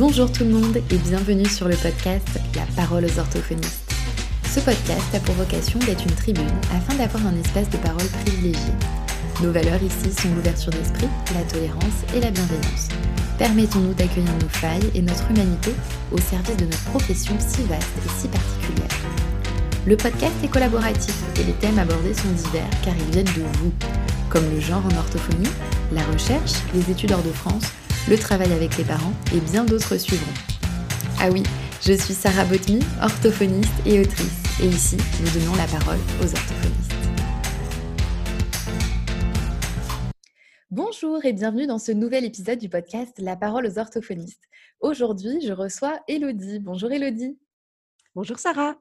Bonjour tout le monde et bienvenue sur le podcast La parole aux orthophonistes. Ce podcast a pour vocation d'être une tribune afin d'avoir un espace de parole privilégié. Nos valeurs ici sont l'ouverture d'esprit, la tolérance et la bienveillance. Permettons-nous d'accueillir nos failles et notre humanité au service de notre profession si vaste et si particulière. Le podcast est collaboratif et les thèmes abordés sont divers car ils viennent de vous, comme le genre en orthophonie, la recherche, les études hors de France, le travail avec les parents et bien d'autres suivront. Ah oui, je suis Sarah Botmy, orthophoniste et autrice, et ici, nous donnons la parole aux orthophonistes. Bonjour et bienvenue dans ce nouvel épisode du podcast La parole aux orthophonistes. Aujourd'hui, je reçois Elodie. Bonjour Elodie. Bonjour Sarah.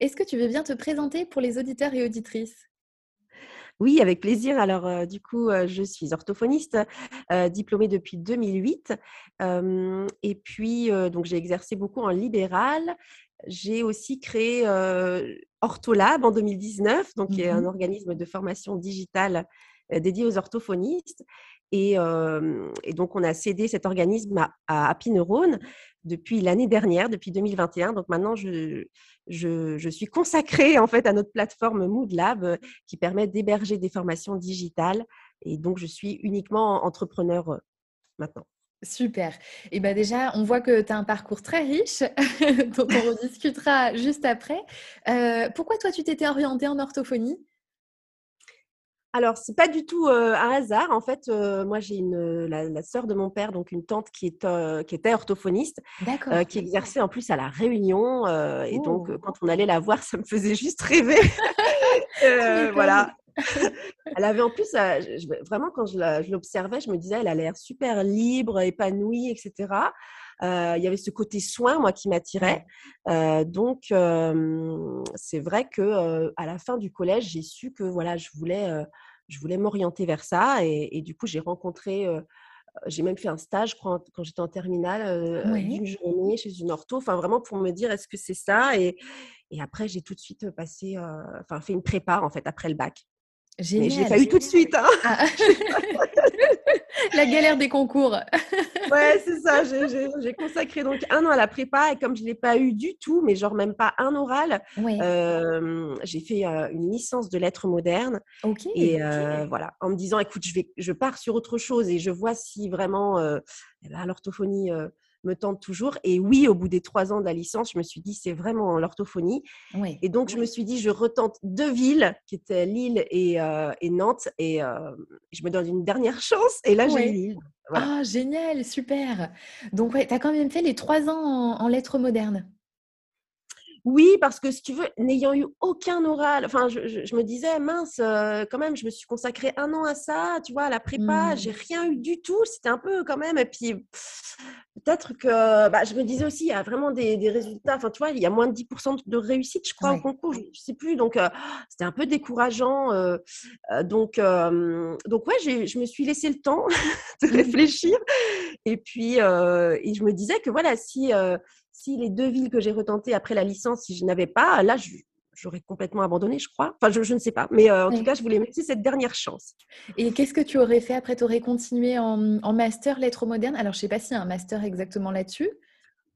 Est-ce que tu veux bien te présenter pour les auditeurs et auditrices? Oui, avec plaisir. Alors, euh, du coup, euh, je suis orthophoniste, euh, diplômée depuis 2008. et puis, donc, j'ai exercé beaucoup en libéral. J'ai aussi créé Ortholab en 2019, donc, qui est un mmh organisme de formation digitale dédié aux orthophonistes. Et, donc, on a cédé cet organisme à, à Happy Neurone depuis l'année dernière, depuis 2021. Donc maintenant, je, je, suis consacrée en fait à notre plateforme Moodlab euh, qui permet d'héberger des formations digitales. Et donc, je suis uniquement entrepreneur euh, maintenant. Super. Et bien déjà, on voit que tu as un parcours très riche, dont on rediscutera juste après. Euh, pourquoi toi, tu t'étais orientée en orthophonie? Alors, c'est pas du tout un hasard. En fait, moi, j'ai une la, sœur de mon père, donc une tante qui, est, qui était orthophoniste, qui exerçait en plus à la Réunion. et donc, oh. quand on allait la voir, ça me faisait juste rêver. voilà. elle avait en plus, vraiment, quand je l'observais, je me disais, elle a l'air super libre, épanouie, etc. il y avait ce côté soin, moi, qui m'attirait. donc, c'est vrai que à la fin du collège, j'ai su que voilà, je voulais je voulais m'orienter vers ça. Et, du coup, j'ai rencontré, j'ai même fait un stage quand, j'étais en terminale d'une journée chez une ortho, enfin vraiment pour me dire est-ce que c'est ça? Et, après, j'ai tout de suite passé, enfin fait une prépa en fait après le bac. Génial. Mais je l'ai pas eu tout de suite. Hein. Ah. la galère des concours. ouais, c'est ça. J'ai consacré donc un an à la prépa et comme je ne l'ai pas eu du tout, mais genre même pas un oral, j'ai fait une licence de lettres modernes. Et voilà, en me disant, écoute, je, vais, je pars sur autre chose et je vois si vraiment eh ben, l'orthophonie me tente toujours. Et oui, au bout des trois ans de la licence, je me suis dit, c'est vraiment l'orthophonie. Et donc, je me suis dit, je retente deux villes, qui étaient Lille et, euh, Nantes, et euh, je me donne une dernière chance. Et là, j'ai Lille. Ah, génial, super. Donc, ouais, tu as quand même fait les trois ans en lettres modernes. Oui, parce que si tu veux, n'ayant eu aucun oral, enfin, je, me disais, mince, euh, quand même, je me suis consacrée un an à ça, tu vois, à la prépa, mmh. j'ai rien eu du tout, c'était un peu quand même, et puis peut-être que, bah, je me disais aussi, il y a vraiment des, résultats, enfin, tu vois, il y a moins de 10% de réussite, je crois, au concours, je ne sais plus, donc euh, c'était un peu décourageant. Euh, donc, donc, ouais, je me suis laissé le temps de mmh. réfléchir, et puis, et je me disais que voilà, si si les deux villes que j'ai retentées après la licence, si je n'avais pas, là, j'aurais complètement abandonné, je crois. Enfin, je, ne sais pas. Mais euh, en tout cas, je voulais mettre cette dernière chance. Et qu'est-ce que tu aurais fait après? Tu aurais continué en, en master lettres modernes? Alors, je ne sais pas s'il y a un master exactement là-dessus.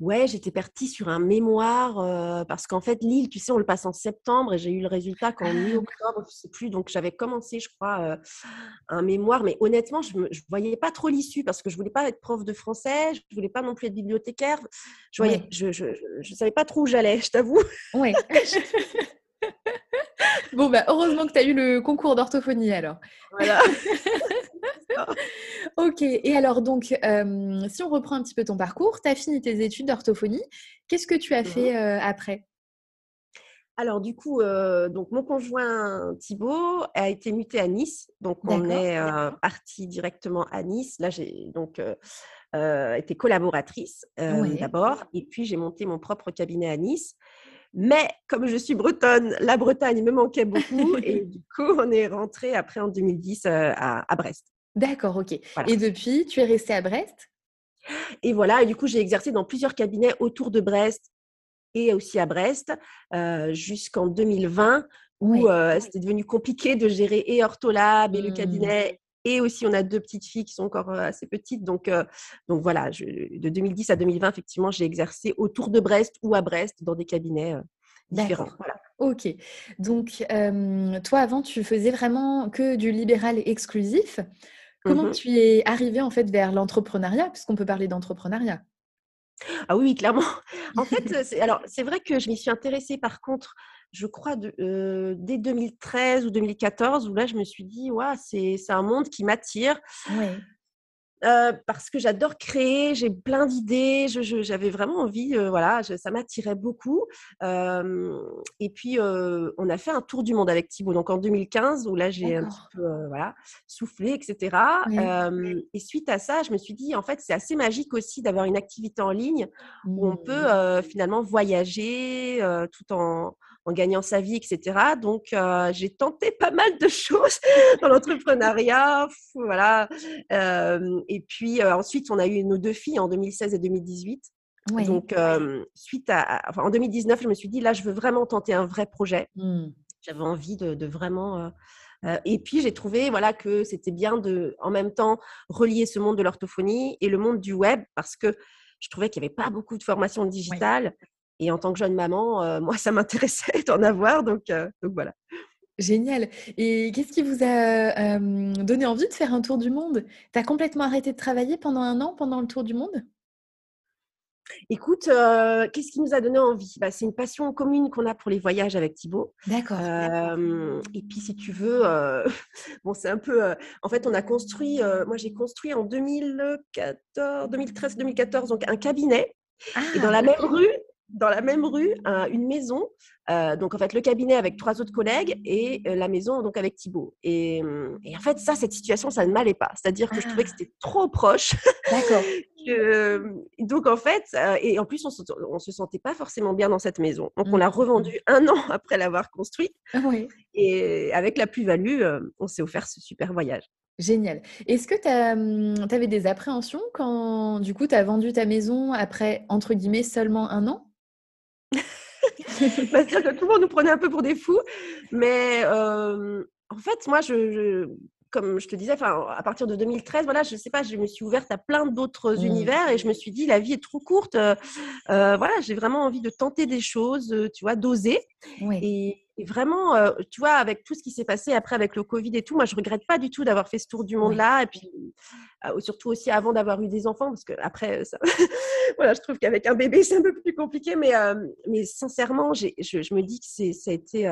Ouais, j'étais partie sur un mémoire parce qu'en fait, Lille, tu sais, on le passe en septembre et j'ai eu le résultat qu'en ah mi-octobre, je sais plus. Donc, j'avais commencé, je crois, un mémoire. Mais honnêtement, je ne voyais pas trop l'issue parce que je voulais pas être prof de français, je voulais pas non plus être bibliothécaire. Je voyais, je, je, savais pas trop où j'allais, je t'avoue. Oui. bon, bah, heureusement que tu as eu le concours d'orthophonie alors. Voilà. ok, et alors donc, si on reprend un petit peu ton parcours, tu as fini tes études d'orthophonie. Qu'est-ce que tu as fait mmh après? Alors du coup, donc mon conjoint Thibaut a été muté à Nice, donc on est parti directement à Nice. Là, j'ai donc été collaboratrice d'abord, et puis j'ai monté mon propre cabinet à Nice. Mais comme je suis bretonne, la Bretagne me manquait beaucoup et du coup, on est rentré après en 2010 à, Brest. D'accord, ok. Et depuis, tu es restée à Brest? Et voilà, et du coup, j'ai exercé dans plusieurs cabinets autour de Brest et aussi à Brest jusqu'en 2020 où c'était devenu compliqué de gérer et Ortholab et le mmh. cabinet Et aussi, on a deux petites filles qui sont encore assez petites. Donc, donc voilà, de 2010 à 2020, effectivement, j'ai exercé autour de Brest ou à Brest dans des cabinets différents. Voilà. Ok. Donc, toi, avant, tu faisais vraiment que du libéral exclusif. Comment mmh tu es arrivé en fait vers l'entrepreneuriat, puisqu'on peut parler d'entrepreneuriat Ah oui, clairement. En fait, c'est, alors c'est vrai que je m'y suis intéressée par contre, je crois, de, dès 2013 ou 2014, où là je me suis dit, ouais, c'est, c'est un monde qui m'attire. Oui parce que j'adore créer, j'ai plein d'idées, j'avais vraiment envie, voilà, ça m'attirait beaucoup. et puis, on a fait un tour du monde avec Thibaut, donc en 2015, où là, j'ai un petit peu voilà, soufflé, etc. et suite à ça, je me suis dit, en fait, c'est assez magique aussi d'avoir une activité en ligne où on peut mmh. finalement voyager tout en, en gagnant sa vie, etc. Donc, j'ai tenté pas mal de choses dans l'entrepreneuriat. Voilà. et puis, ensuite, on a eu nos deux filles en 2016 et 2018. Donc, suite à, enfin, en 2019, je me suis dit, là, je veux vraiment tenter un vrai projet. Mmh. J'avais envie de, vraiment. et puis, j'ai trouvé voilà, que c'était bien de, en même temps, relier ce monde de l'orthophonie et le monde du web parce que je trouvais qu'il n'y avait pas beaucoup de formations digitales. Et en tant que jeune maman, euh, moi, ça m'intéressait d'en avoir. Donc, euh, donc voilà. Génial. Et qu'est-ce qui vous a donné envie de faire un tour du monde? Tu as complètement arrêté de travailler pendant un an pendant le tour du monde? Écoute, euh, qu'est-ce qui nous a donné envie? Bah, C'est une passion commune qu'on a pour les voyages avec Thibaut. D'accord. et puis, si tu veux, bon, c'est un peu. en fait, on a construit, moi j'ai construit en 2014, 2013, 2014, donc un cabinet. et dans la ah, même rue, dans la même rue une maison. Euh, donc en fait le cabinet avec trois autres collègues et euh, la maison donc avec Thibaut. Et, et, en fait ça cette situation ça ne m'allait pas. C'est-à-dire que je trouvais que ah. c'était trop proche. D'accord. donc en fait euh, et en plus on se, se sentait pas forcément bien dans cette maison. Donc on l'a mmh. revendue un an après l'avoir construite. Ah oui. Et avec la plus-value on s'est offert ce super voyage. Génial. Est-ce que tu mmh, avais des appréhensions quand, du coup, tu as vendu ta maison après, entre guillemets, seulement un an? C'est-à-dire que tout le monde nous prenait un peu pour des fous. Mais en fait, moi, je, comme je te disais, à partir de 2013, voilà, je sais pas, je me suis ouverte à plein d'autres mmh. univers et je me suis dit, la vie est trop courte. voilà, j'ai vraiment envie de tenter des choses, tu vois, d'oser. Et, et vraiment, euh, tu vois, avec tout ce qui s'est passé après avec le Covid et tout, moi, je regrette pas du tout d'avoir fait ce tour du monde-là. Et puis, euh, surtout aussi avant d'avoir eu des enfants, parce que après, ça... voilà, je trouve qu'avec un bébé, c'est un peu plus compliqué. Mais, euh, mais sincèrement, je, je, me dis que ça a été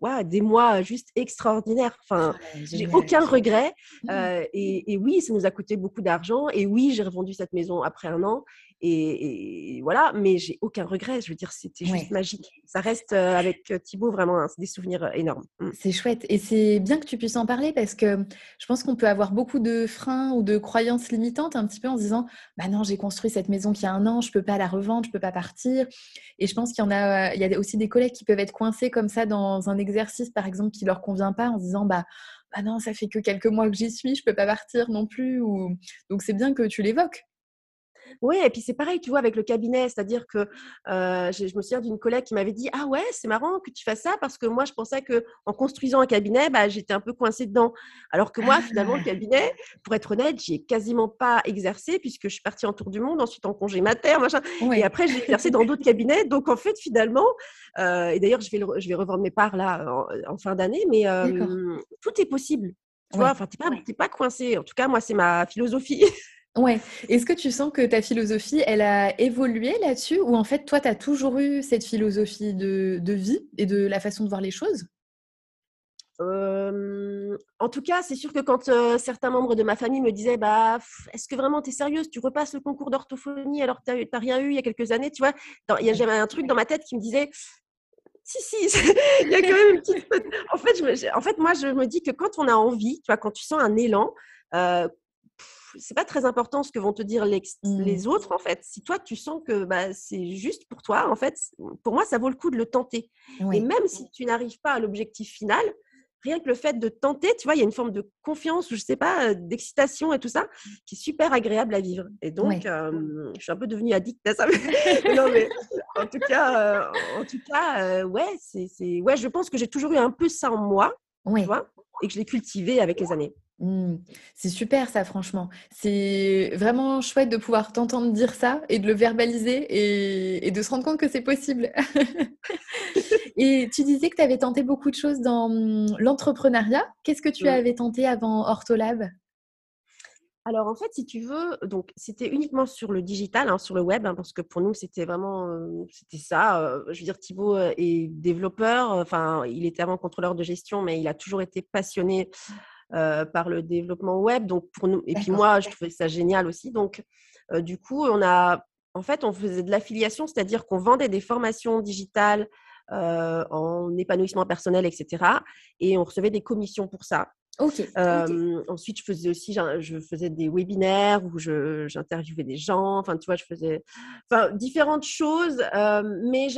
ouais, des mois juste extraordinaires. Enfin, j'ai aucun regret. Mmh. Et, et, oui, ça nous a coûté beaucoup d'argent. Et oui, j'ai revendu cette maison après un an. Et, voilà, mais j'ai aucun regret. Je veux dire, c'était juste magique. Ça reste avec Thibaut vraiment hein, des souvenirs énormes. Mmh. C'est chouette. Et c'est bien que tu puisses en parler parce que je pense qu'on peut avoir beaucoup de freins ou de croyances limitantes un petit peu en se disant Bah non, j'ai construit cette maison qui a un an, je peux pas la revendre, je peux pas partir. Et je pense qu'il y en a, il y a aussi des collègues qui peuvent être coincés comme ça dans un exercice, par exemple, qui leur convient pas en se disant Bah bah non, ça fait que quelques mois que j'y suis, je peux pas partir non plus. Ou... Donc c'est bien que tu l'évoques. Oui, et puis c'est pareil, tu vois, avec le cabinet, c'est-à-dire que je, me souviens d'une collègue qui m'avait dit Ah ouais, c'est marrant que tu fasses ça parce que moi, je pensais qu'en construisant un cabinet, bah, j'étais un peu coincée dedans. Alors que moi, finalement, le ah! cabinet, pour être honnête, j'y ai quasiment pas exercé puisque je suis partie en tour du monde, ensuite en congé mater, machin. Et après, j'ai exercé dans d'autres cabinets. Donc, en fait, finalement, et d'ailleurs, je vais, je vais revendre mes parts là en, fin d'année, mais tout est possible. Tu vois, enfin, tu n'es pas, pas coincé. En tout cas, moi, c'est ma philosophie. Ouais. Est-ce que tu sens que ta philosophie, elle a évolué là-dessus ou en fait, toi, tu as toujours eu cette philosophie de, vie et de la façon de voir les choses? En tout cas, c'est sûr que quand certains membres de ma famille me disaient bah, Est-ce que vraiment tu es sérieuse? Tu repasses le concours d'orthophonie alors que tu n'as rien eu il y a quelques années Tu vois, il y a un truc dans ma tête qui me disait si, si, il y a quand même une petite. En fait, je en fait, moi, je me dis que quand on a envie, tu vois, quand tu sens un élan, c'est pas très important ce que vont te dire les, mmh. autres en fait. Si toi tu sens que bah, c'est juste pour toi, en fait, pour moi ça vaut le coup de le tenter. Et même si tu n'arrives pas à l'objectif final, rien que le fait de tenter, tu vois, il y a une forme de confiance ou je sais pas, euh, d'excitation et tout ça qui est super agréable à vivre. Et donc, je suis un peu devenue addict à ça. non, mais en tout cas, euh, en tout cas, euh, ouais, c'est, ouais, je pense que j'ai toujours eu un peu ça en moi, tu vois, et que je l'ai cultivé avec les années. Mmh. C'est super ça, franchement. C'est vraiment chouette de pouvoir t'entendre dire ça et de le verbaliser et, de se rendre compte que c'est possible. et tu disais que tu avais tenté beaucoup de choses dans mmh, l'entrepreneuriat. Qu'est-ce que tu avais tenté avant Ortholab? Alors en fait, si tu veux, donc c'était uniquement sur le digital, hein, sur le web, hein, parce que pour nous c'était vraiment, c'était ça. je veux dire, Thibaut est développeur, enfin il était avant contrôleur de gestion, mais il a toujours été passionné par le développement web. Donc pour nous, et puis moi, je trouvais ça génial aussi. Donc du coup, on a, en fait, on faisait de l'affiliation, c'est-à-dire qu'on vendait des formations digitales en épanouissement personnel, etc. Et on recevait des commissions pour ça. Ensuite, je faisais aussi, je faisais des webinaires où j'interviewais des gens. Enfin, tu vois, je faisais, enfin, différentes choses. mais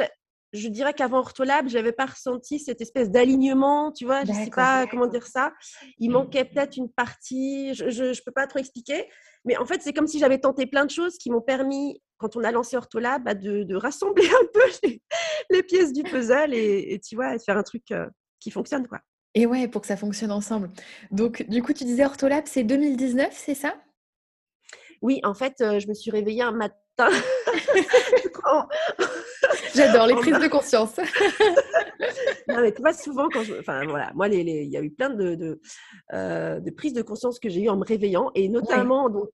je dirais qu'avant Ortholab, j'avais pas ressenti cette espèce d'alignement, tu vois, je sais pas comment dire ça. Il manquait peut-être une partie, je, je, peux pas trop expliquer, mais en fait, c'est comme si j'avais tenté plein de choses qui m'ont permis, quand on a lancé Ortholab, bah, de, rassembler un peu les, pièces du puzzle et, tu vois, de faire un truc qui fonctionne, quoi. Et ouais, pour que ça fonctionne ensemble. Donc, du coup, tu disais Ortholab, c'est 2019, c'est ça? Oui, en fait, je me suis réveillée un matin. J'adore les prises de conscience. non, mais tu vois, souvent, quand je. Enfin, voilà, moi, il les, y a eu plein de, de, de, prises de conscience que j'ai eues en me réveillant. Et notamment, donc,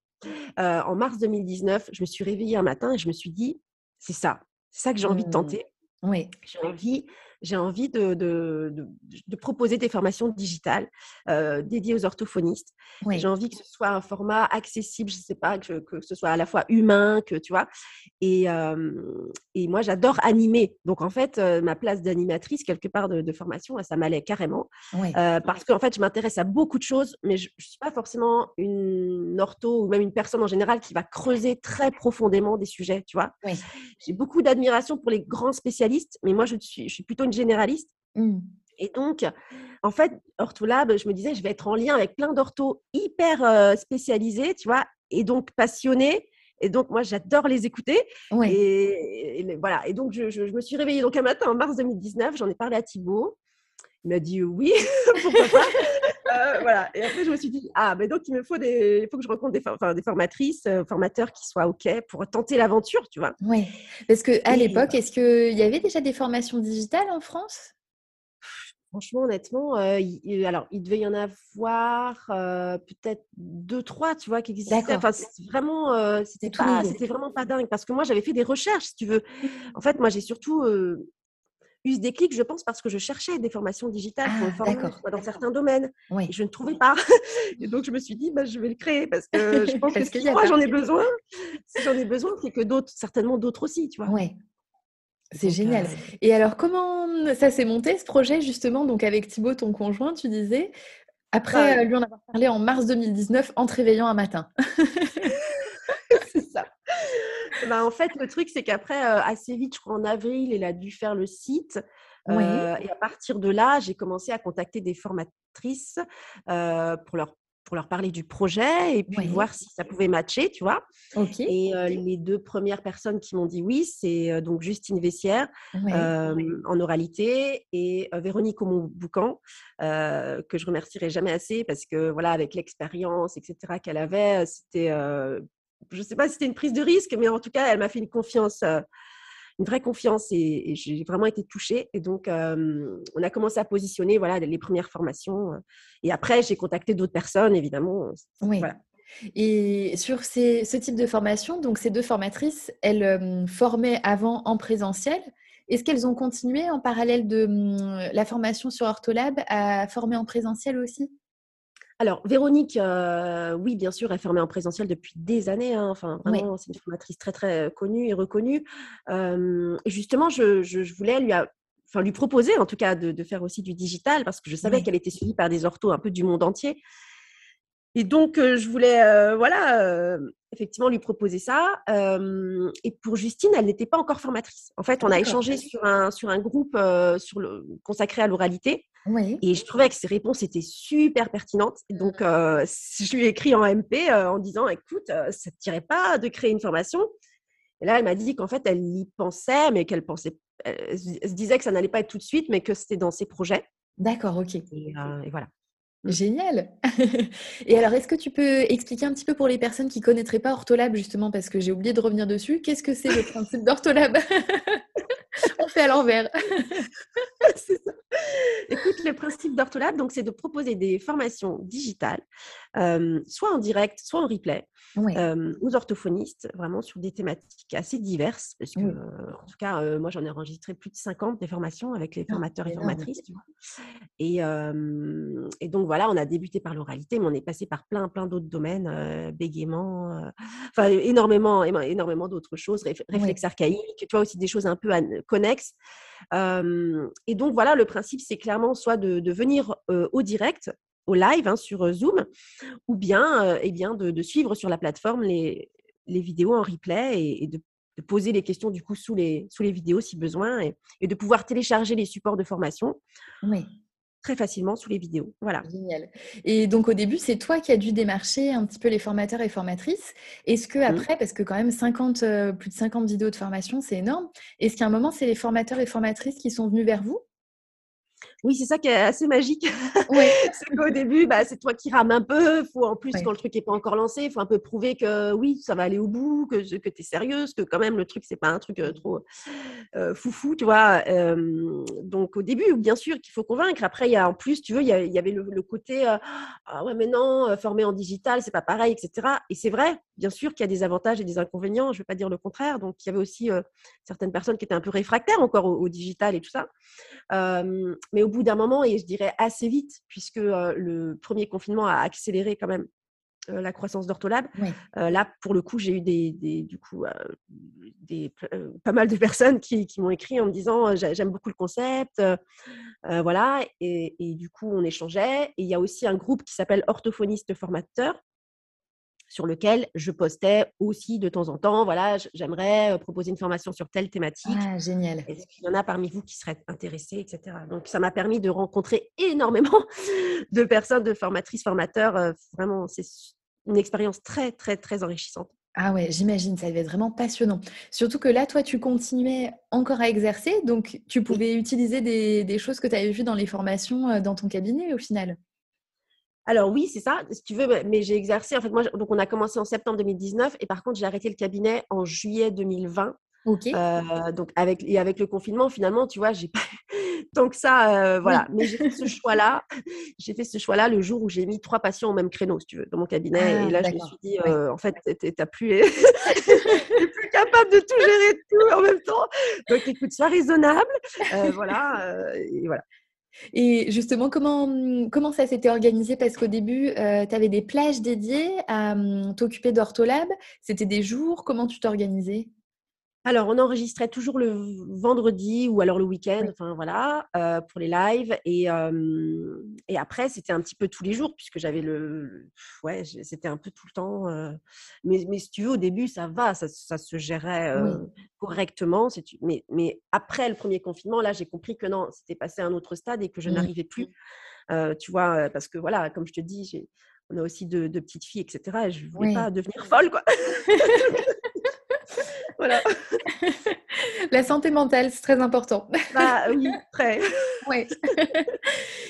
en mars 2019, je me suis réveillée un matin et je me suis dit, c'est ça. C'est ça que j'ai envie de mmh. tenter. Oui. J'ai envie j'ai envie de, de, de, proposer des formations digitales euh, dédiées aux orthophonistes. J'ai envie que ce soit un format accessible, je ne sais pas, que, que, ce soit à la fois humain, que tu vois. Et, et moi, j'adore animer. Donc, en fait, ma place d'animatrice, quelque part de, formation, ça m'allait carrément. Euh, parce qu'en fait, je m'intéresse à beaucoup de choses, mais je ne suis pas forcément une ortho ou même une personne en général qui va creuser très profondément des sujets, tu vois. J'ai beaucoup d'admiration pour les grands spécialistes, mais moi, je suis, je suis plutôt une généraliste. Mmh. Et donc, en fait, Ortholab, je me disais, je vais être en lien avec plein d'orthos hyper spécialisés, tu vois, et donc passionnés. Et donc, moi, j'adore les écouter. Et, voilà. Et donc, je, me suis réveillée donc un matin en mars 2019. J'en ai parlé à Thibaut. Il m'a dit oui, pourquoi pas. Euh, voilà. Et après, je me suis dit, ah, mais donc, il me faut des, il faut que je rencontre des, enfin, des formatrices, euh, formateurs qui soient OK pour tenter l'aventure, tu vois. Oui. Parce qu'à l'époque, est-ce qu'il y avait déjà des formations digitales en France? Franchement, honnêtement, euh, il, alors il devait y en avoir peut-être deux, trois, tu vois, qui existaient. Enfin, vraiment, c'était pas, c'était vraiment pas dingue parce que moi, j'avais fait des recherches, si tu veux. En fait, moi, j'ai surtout eu ce déclic, je pense, parce que je cherchais des formations digitales pour me ah, former dans certains domaines. Et je ne trouvais pas. et donc, je me suis dit, bah, je vais le créer parce que je pense que si moi, j'en ai besoin, si j'en ai besoin, c'est que d'autres, certainement d'autres aussi, tu vois. Ouais. C'est génial. Euh, et alors, comment ça s'est monté ce projet, justement, donc avec Thibaut, ton conjoint, tu disais, après euh, lui en avoir parlé en mars 2019, en te réveillant un matin? Bah, en fait, le truc, c'est qu'après, euh, assez vite, je crois en avril, il a dû faire le site. Euh, et à partir de là, j'ai commencé à contacter des formatrices euh, pour leur pour leur parler du projet et puis voir si ça pouvait matcher, tu vois? Et les deux premières personnes qui m'ont dit oui, c'est donc Justine Vessière en oralité et Véronique Aumont-Boucan, que je remercierai jamais assez parce que voilà, avec l'expérience, etc., qu'elle avait, c'était je ne sais pas si c'était une prise de risque, mais en tout cas, elle m'a fait une confiance, euh, une vraie confiance et, j'ai vraiment été touchée. Et donc, on a commencé à positionner voilà, les premières formations. Euh, et après, j'ai contacté d'autres personnes, évidemment. Oui. Et sur ce type de formation, donc ces deux formatrices, elles formaient avant en présentiel. Est-ce qu'elles ont continué en parallèle de la formation sur Ortholab à former en présentiel aussi? Alors, Véronique, euh, oui, bien sûr, elle formée en présentiel depuis des années. Hein, enfin, vraiment, c'est une formatrice très, très connue et reconnue. et justement, je, voulais lui, enfin, lui proposer, en tout cas, de, faire aussi du digital parce que je savais qu'elle était suivie par des orthos un peu du monde entier. Et donc, je voulais, voilà, effectivement, lui proposer ça. et pour Justine, elle n'était pas encore formatrice. En fait, on a échangé sur un, sur un groupe sur le, consacré à l'oralité. Et je trouvais que ses réponses étaient super pertinentes. donc, je lui ai écrit en MP en disant, écoute, ça ne te tirait pas de créer une formation? Et là, elle m'a dit qu'en fait, elle y pensait, mais qu'elle pensait, elle se disait que ça n'allait pas être tout de suite, mais que c'était dans ses projets. D'accord, ok. et voilà. Génial. Et alors, est-ce que tu peux expliquer un petit peu pour les personnes qui ne connaîtraient pas Ortholab, justement, parce que j'ai oublié de revenir dessus, qu'est-ce que c'est le principe d'Ortholab? On fait à l'envers. Écoute, le principe d'Ortholab, donc, c'est de proposer des formations digitales, soit en direct, soit en replay, aux orthophonistes, vraiment sur des thématiques assez diverses, parce que, en tout cas, moi, j'en ai enregistré plus de 50 des formations avec les ah, formateurs et formatrices. Et, et, donc, voilà, on a débuté par l'oralité, mais on est passé par plein, plein d'autres domaines, bégaiement, enfin, énormément, énormément d'autres choses, réflexes archaïques, tu vois, aussi des choses un peu connexes. et donc, voilà, le principe, c'est clairement soit de, venir au direct, au live hein, sur Zoom, ou bien, eh bien de, suivre sur la plateforme les, les vidéos en replay et, de, poser les questions du coup sous les, sous les vidéos si besoin et, de pouvoir télécharger les supports de formation. Oui très facilement sous les vidéos. Voilà. Génial. Et donc au début, c'est toi qui as dû démarcher un petit peu les formateurs et formatrices. Est-ce que mmh. après, parce que quand même 50, plus de 50 vidéos de formation, c'est énorme, est-ce qu'à un moment, c'est les formateurs et formatrices qui sont venus vers vous? Oui, c'est ça qui est assez magique. c'est qu'au début, bah, c'est toi qui rames un peu. Faut, en plus, quand le truc n'est pas encore lancé, il faut un peu prouver que oui, ça va aller au bout, que, que tu es sérieuse, que quand même le truc, c'est pas un truc euh, trop euh, foufou, tu vois. donc au début, bien sûr qu'il faut convaincre. Après, il y a en plus, tu veux, il y, avait le, côté ah ouais, mais non, former en digital, c'est pas pareil, etc. Et c'est vrai, bien sûr qu'il y a des avantages et des inconvénients. Je ne vais pas dire le contraire. Donc il y avait aussi certaines personnes qui étaient un peu réfractaires encore au, digital et tout ça. mais au bout d'un moment, et je dirais assez vite, puisque le premier confinement a accéléré quand même la croissance d'Ortholab. là, pour le coup, j'ai eu des, du coup, des, pas mal de personnes qui, m'ont écrit en me disant j'aime beaucoup le concept, voilà. Et, et, du coup, on échangeait. Et il y a aussi un groupe qui s'appelle Orthophoniste Formateur, sur lequel je postais aussi de temps en temps, voilà, j'aimerais proposer une formation sur telle thématique. Ah, génial. Est-ce qu'il y en a parmi vous qui seraient intéressés, etc. Donc, ça m'a permis de rencontrer énormément de personnes, de formatrices, formateurs. vraiment, c'est une expérience très, très, très enrichissante. Ah ouais, j'imagine, ça devait être vraiment passionnant. Surtout que là, toi, tu continuais encore à exercer, donc tu pouvais utiliser des, des choses que tu avais vues dans les formations dans ton cabinet au final? Alors oui, c'est ça, si tu veux, mais j'ai exercé, en fait, moi, donc on a commencé en septembre 2019 et par contre, j'ai arrêté le cabinet en juillet 2020. Ok. Euh, donc avec, et avec le confinement, finalement, tu vois, j'ai pas tant que ça, euh, voilà. Mais j'ai fait ce choix-là, j'ai fait ce choix-là le jour où j'ai mis trois patients au même créneau, si tu veux, dans mon cabinet. et là, je me suis dit, euh, en fait, n'es plus, plus capable de tout gérer tout en même temps. Donc écoute, sois raisonnable, voilà, et voilà. Et justement, comment, ça s'était organisé? Parce qu'au début, euh, tu avais des plages dédiées à mmh, t'occuper d'Ortholab. C'était des jours. Comment tu t'organisais? Alors, on enregistrait toujours le vendredi ou alors le week-end, enfin voilà, pour les lives. Et, et après, c'était un petit peu tous les jours, puisque j'avais le. Ouais, c'était un peu tout le temps. mais, mais, si tu veux, au début, ça va, ça, se gérait correctement. Mais, mais après le premier confinement, là, j'ai compris que non, c'était passé à un autre stade et que je mmh. n'arrivais plus. tu vois, parce que voilà, comme je te dis, on a aussi deux, petites filles, etc. Et je ne voulais pas devenir folle, quoi. voilà. La santé mentale, c'est très important. Bah oui, très. ouais.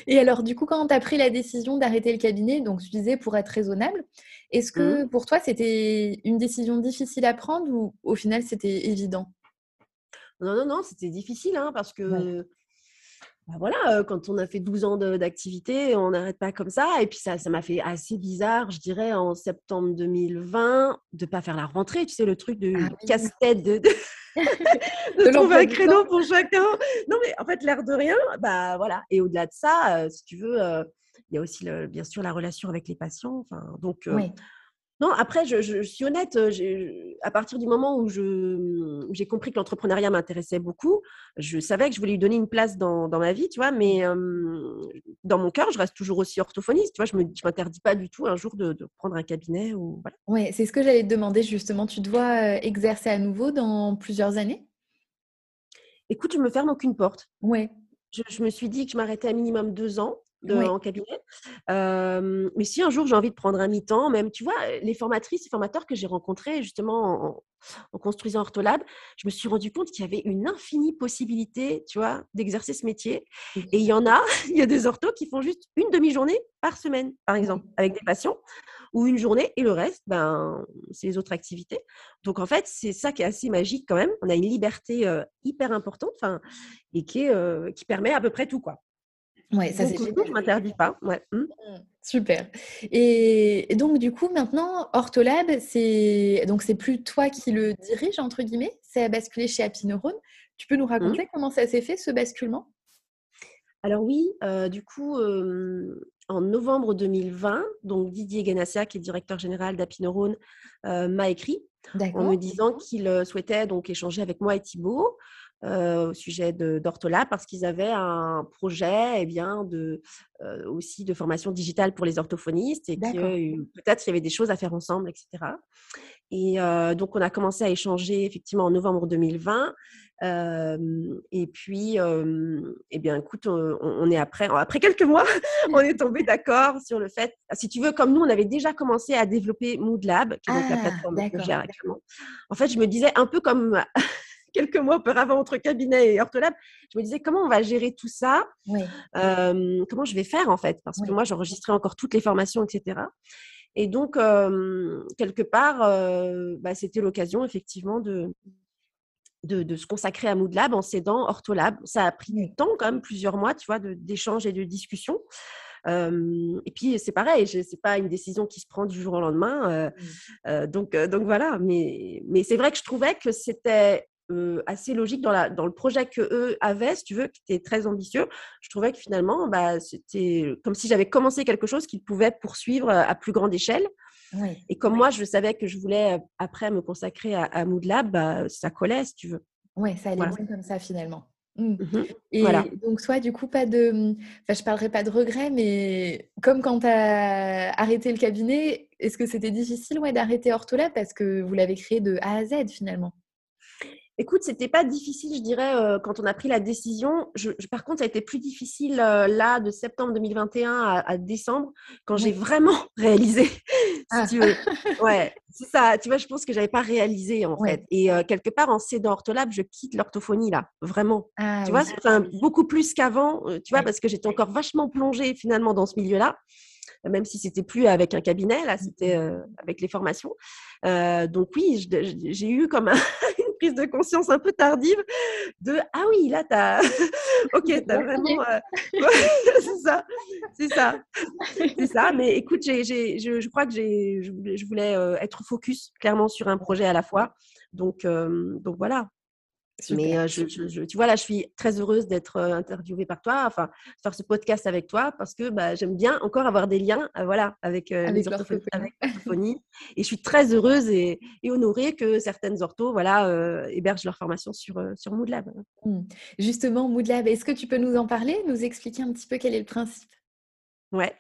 Et alors, du coup, quand tu as pris la décision d'arrêter le cabinet, donc tu disais pour être raisonnable, est-ce que mmh. pour toi, c'était une décision difficile à prendre ou au final, c'était évident? Non, non, non, c'était difficile hein, parce que. Bah voilà, quand on a fait 12 ans d'activité, on n'arrête pas comme ça. Et puis ça, ça m'a fait assez bizarre, je dirais, en septembre 2020, de ne pas faire la rentrée. Tu sais, le truc de ah casse-tête de, de, trouver un créneau pour chacun. Non, mais en fait, l'air de rien, bah voilà. Et au-delà de ça, si tu veux, il y a aussi bien sûr la relation avec les patients. Enfin, donc, non, après, je, suis honnête, à partir du moment où j'ai compris que l'entrepreneuriat m'intéressait beaucoup, je savais que je voulais lui donner une place dans, ma vie, tu vois, mais dans mon cœur, je reste toujours aussi orthophoniste, tu vois, je ne m'interdis pas du tout un jour de, prendre un cabinet. Ou, voilà. Oui, c'est ce que j'allais te demander justement, tu dois exercer à nouveau dans plusieurs années? Écoute, je ne me ferme aucune porte. Ouais. Je, je, me suis dit que je m'arrêtais à minimum deux ans. En cabinet. mais si un jour j'ai envie de prendre un mi-temps, même, tu vois, les formatrices et formateurs que j'ai rencontrés justement en, construisant Ortholab, je me suis rendu compte qu'il y avait une infinie possibilité, tu vois, d'exercer ce métier. Et il y en a, il y a des orthos qui font juste une demi-journée par semaine, par exemple, avec des patients, ou une journée, et le reste, ben, c'est les autres activités. Donc en fait, c'est ça qui est assez magique quand même. On a une liberté hyper importante, enfin, et qui, est, qui permet à peu près tout, quoi. Ouais, ça c'est Je m'interdis pas. Ouais. Mmh. Mmh, super. Et, donc du coup maintenant Ortholab, c'est donc c'est plus toi qui le dirige entre guillemets, c'est basculé chez Happy Tu peux nous mmh. raconter comment ça s'est fait ce basculement? Alors oui, euh, du coup en novembre 2020, donc Didier Ganassia, qui est directeur général d'Happy euh, m'a écrit en me disant qu'il euh, souhaitait donc échanger avec moi et Thibault euh, au sujet d'Orthola parce qu'ils avaient un projet eh bien, de, euh, aussi de formation digitale pour les orthophonistes et que peut-être il y avait des choses à faire ensemble, etc. Et euh, donc, on a commencé à échanger effectivement en novembre 2020. et puis, eh bien, écoute, on, est après, après quelques mois, on est tombé d'accord sur le fait, si tu veux, comme nous, on avait déjà commencé à développer Moodlab, qui est donc la ah, plateforme que gère actuellement. En fait, je me disais un peu comme quelques mois auparavant entre cabinet et ortholab, je me disais comment on va gérer tout ça, comment je vais faire en fait, parce que moi j'enregistrais encore toutes les formations, etc. Et donc, quelque part, bah, c'était l'occasion effectivement de, de, se consacrer à Moodlab en s'aidant Ortholab. Ça a pris du temps, quand même, plusieurs mois, tu vois, d'échanges et de discussions. et puis c'est pareil, c'est pas une décision qui se prend du jour au lendemain. donc, donc voilà, mais, mais c'est vrai que je trouvais que c'était assez logique dans, la, dans le projet que eux avaient, si tu veux, qui était très ambitieux. Je trouvais que finalement, bah, c'était comme si j'avais commencé quelque chose qu'ils pouvaient poursuivre à plus grande échelle. Et comme moi, je savais que je voulais après me consacrer à, à Moodlab, bah, ça collait, si tu veux. Oui, ça allait bien comme ça finalement. Mmh. Mmh Et voilà. donc, soit du coup, pas de. Enfin, je parlerai pas de regret, mais comme quand tu as arrêté le cabinet, est-ce que c'était difficile ouais, d'arrêter Ortholab parce que vous l'avez créé de A à Z finalement? Écoute, c'était pas difficile, je dirais, euh, quand on a pris la décision. Je, par contre, ça a été plus difficile euh, là, de septembre 2021 à, décembre, quand j'ai vraiment réalisé, si ah. tu veux. Ouais, c'est ça. Tu vois, je pense que j'avais pas réalisé en fait. Et euh, quelque part, en cédant Ortholab, je quitte l'orthophonie là, vraiment. Ah tu vois, beaucoup plus qu'avant, tu vois, parce que j'étais encore vachement plongée finalement dans ce milieu-là même si c'était plus avec un cabinet, là, c'était mmh avec les formations. donc oui, j'ai eu comme un, prise de conscience un peu tardive de ah oui, là, tu as. ok, tu as vraiment. Euh, c'est ça, c'est ça, c'est ça. Mais écoute, j'ai, je, je, crois que j'ai, je voulais euh, être focus clairement sur un projet à la fois. Donc, euh, donc voilà. Mais je, tu vois, là, je suis très heureuse d'être interviewée par toi, enfin, faire ce podcast avec toi, parce que bah, j'aime bien encore avoir des liens voilà, avec, avec l'orthophonie. et je suis très heureuse et, honorée que certaines orthos voilà, hébergent leur formation sur, sur Moodlab. Mmh. Justement, Moodlab, est-ce que tu peux nous en parler, nous expliquer un petit peu quel est le principe? Ouais.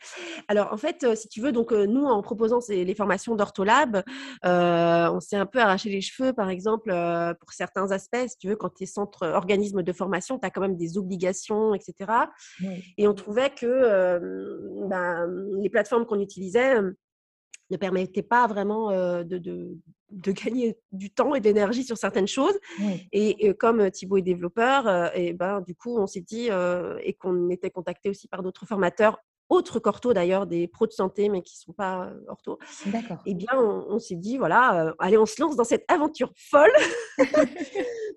Alors en fait, si tu veux, donc nous en proposant les formations d'Ortholab, on s'est un peu arraché les cheveux, par exemple, pour certains aspects. Si tu veux, quand tu es centre organisme de formation, tu as quand même des obligations, etc. Et on trouvait que ben, les plateformes qu'on utilisait ne permettaient pas vraiment de, de, gagner du temps et d'énergie sur certaines choses. Et, comme Thibaut est développeur, et ben, du coup, on s'est dit, et qu'on était contacté aussi par d'autres formateurs autres qu'ortho d'ailleurs, des pros de santé, mais qui ne sont pas euh, ortho, eh bien, on, s'est dit, voilà, euh, allez, on se lance dans cette aventure folle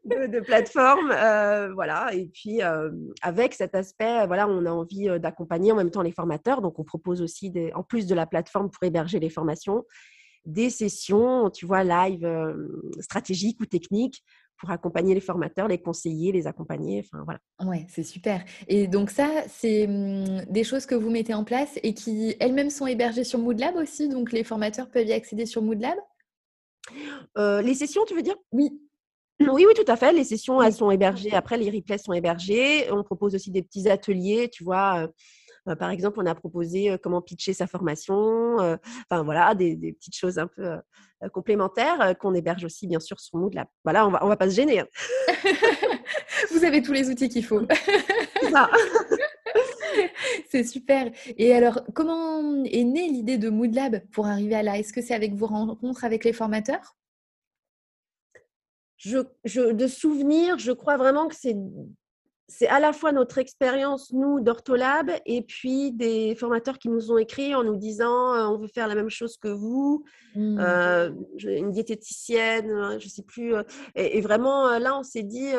de, plateforme. Euh, voilà, et puis, avec cet aspect, voilà, on a envie d'accompagner en même temps les formateurs. Donc, on propose aussi, des, en plus de la plateforme pour héberger les formations, des sessions, tu vois, live stratégiques ou techniques pour accompagner les formateurs, les conseiller, les accompagner. Enfin, voilà. Ouais, c'est super. Et donc ça, c'est mmh, des choses que vous mettez en place et qui elles-mêmes sont hébergées sur Moodlab aussi. Donc les formateurs peuvent y accéder sur Moodlab? Euh, les sessions, tu veux dire? Oui. Oui, oui, tout à fait. Les sessions, elles sont hébergées. Après, les replays sont hébergés. On propose aussi des petits ateliers, tu vois. Euh, par exemple, on a proposé comment pitcher sa formation. Enfin, voilà, des, petites choses un peu complémentaires qu'on héberge aussi, bien sûr, sur Moodlab. Voilà, on va, on va pas se gêner. Hein. Vous avez tous les outils qu'il faut. c'est super. Et alors, comment est née l'idée de Mood Lab pour arriver à là? Est-ce que c'est avec vos rencontres avec les formateurs? Je, De souvenirs, je crois vraiment que c'est c'est à la fois notre expérience, nous, d'Ortholab, et puis des formateurs qui nous ont écrit en nous disant on veut faire la même chose que vous, mmh. une diététicienne, je ne sais plus. Et, vraiment, là, on s'est dit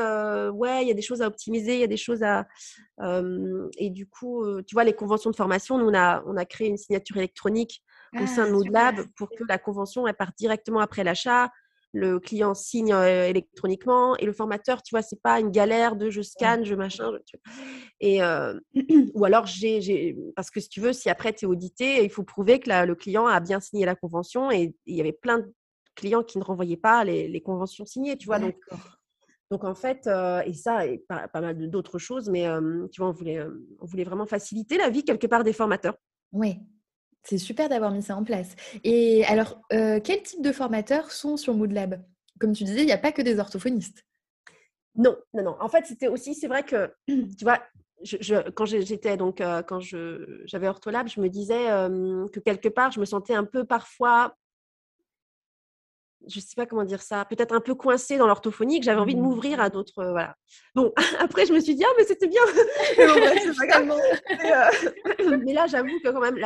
ouais, il y a des choses à optimiser, il y a des choses à. et du coup, tu vois, les conventions de formation, nous, on a, on a créé une signature électronique au sein de ah, Moodlab pour que la convention elle parte directement après l'achat le client signe électroniquement et le formateur, tu vois, c'est pas une galère de je scanne, je machin. et ou alors j'ai, parce que si tu veux, si après tu es audité, il faut prouver que le client a bien signé la convention et il y avait plein de clients qui ne renvoyaient pas les, conventions signées, tu vois. Donc, donc en fait, et ça et pas, pas mal d'autres choses, mais tu vois, on voulait, on voulait vraiment faciliter la vie quelque part des formateurs. Oui, c'est super d'avoir mis ça en place. Et alors, euh, quel type de formateurs sont sur Moodlab? Comme tu disais, il n'y a pas que des orthophonistes. Non, non, non. En fait, c'était aussi, c'est vrai que, tu vois, quand j'étais donc euh, quand j'avais Ortholab, je me disais euh, que quelque part, je me sentais un peu parfois je sais pas comment dire ça, peut-être un peu coincée dans l'orthophonie, que j'avais envie de mmh. m'ouvrir à d'autres. Euh, voilà. Bon, après, je me suis dit, ah, mais c'était bien. Euh, mais, là, j'avoue que quand même,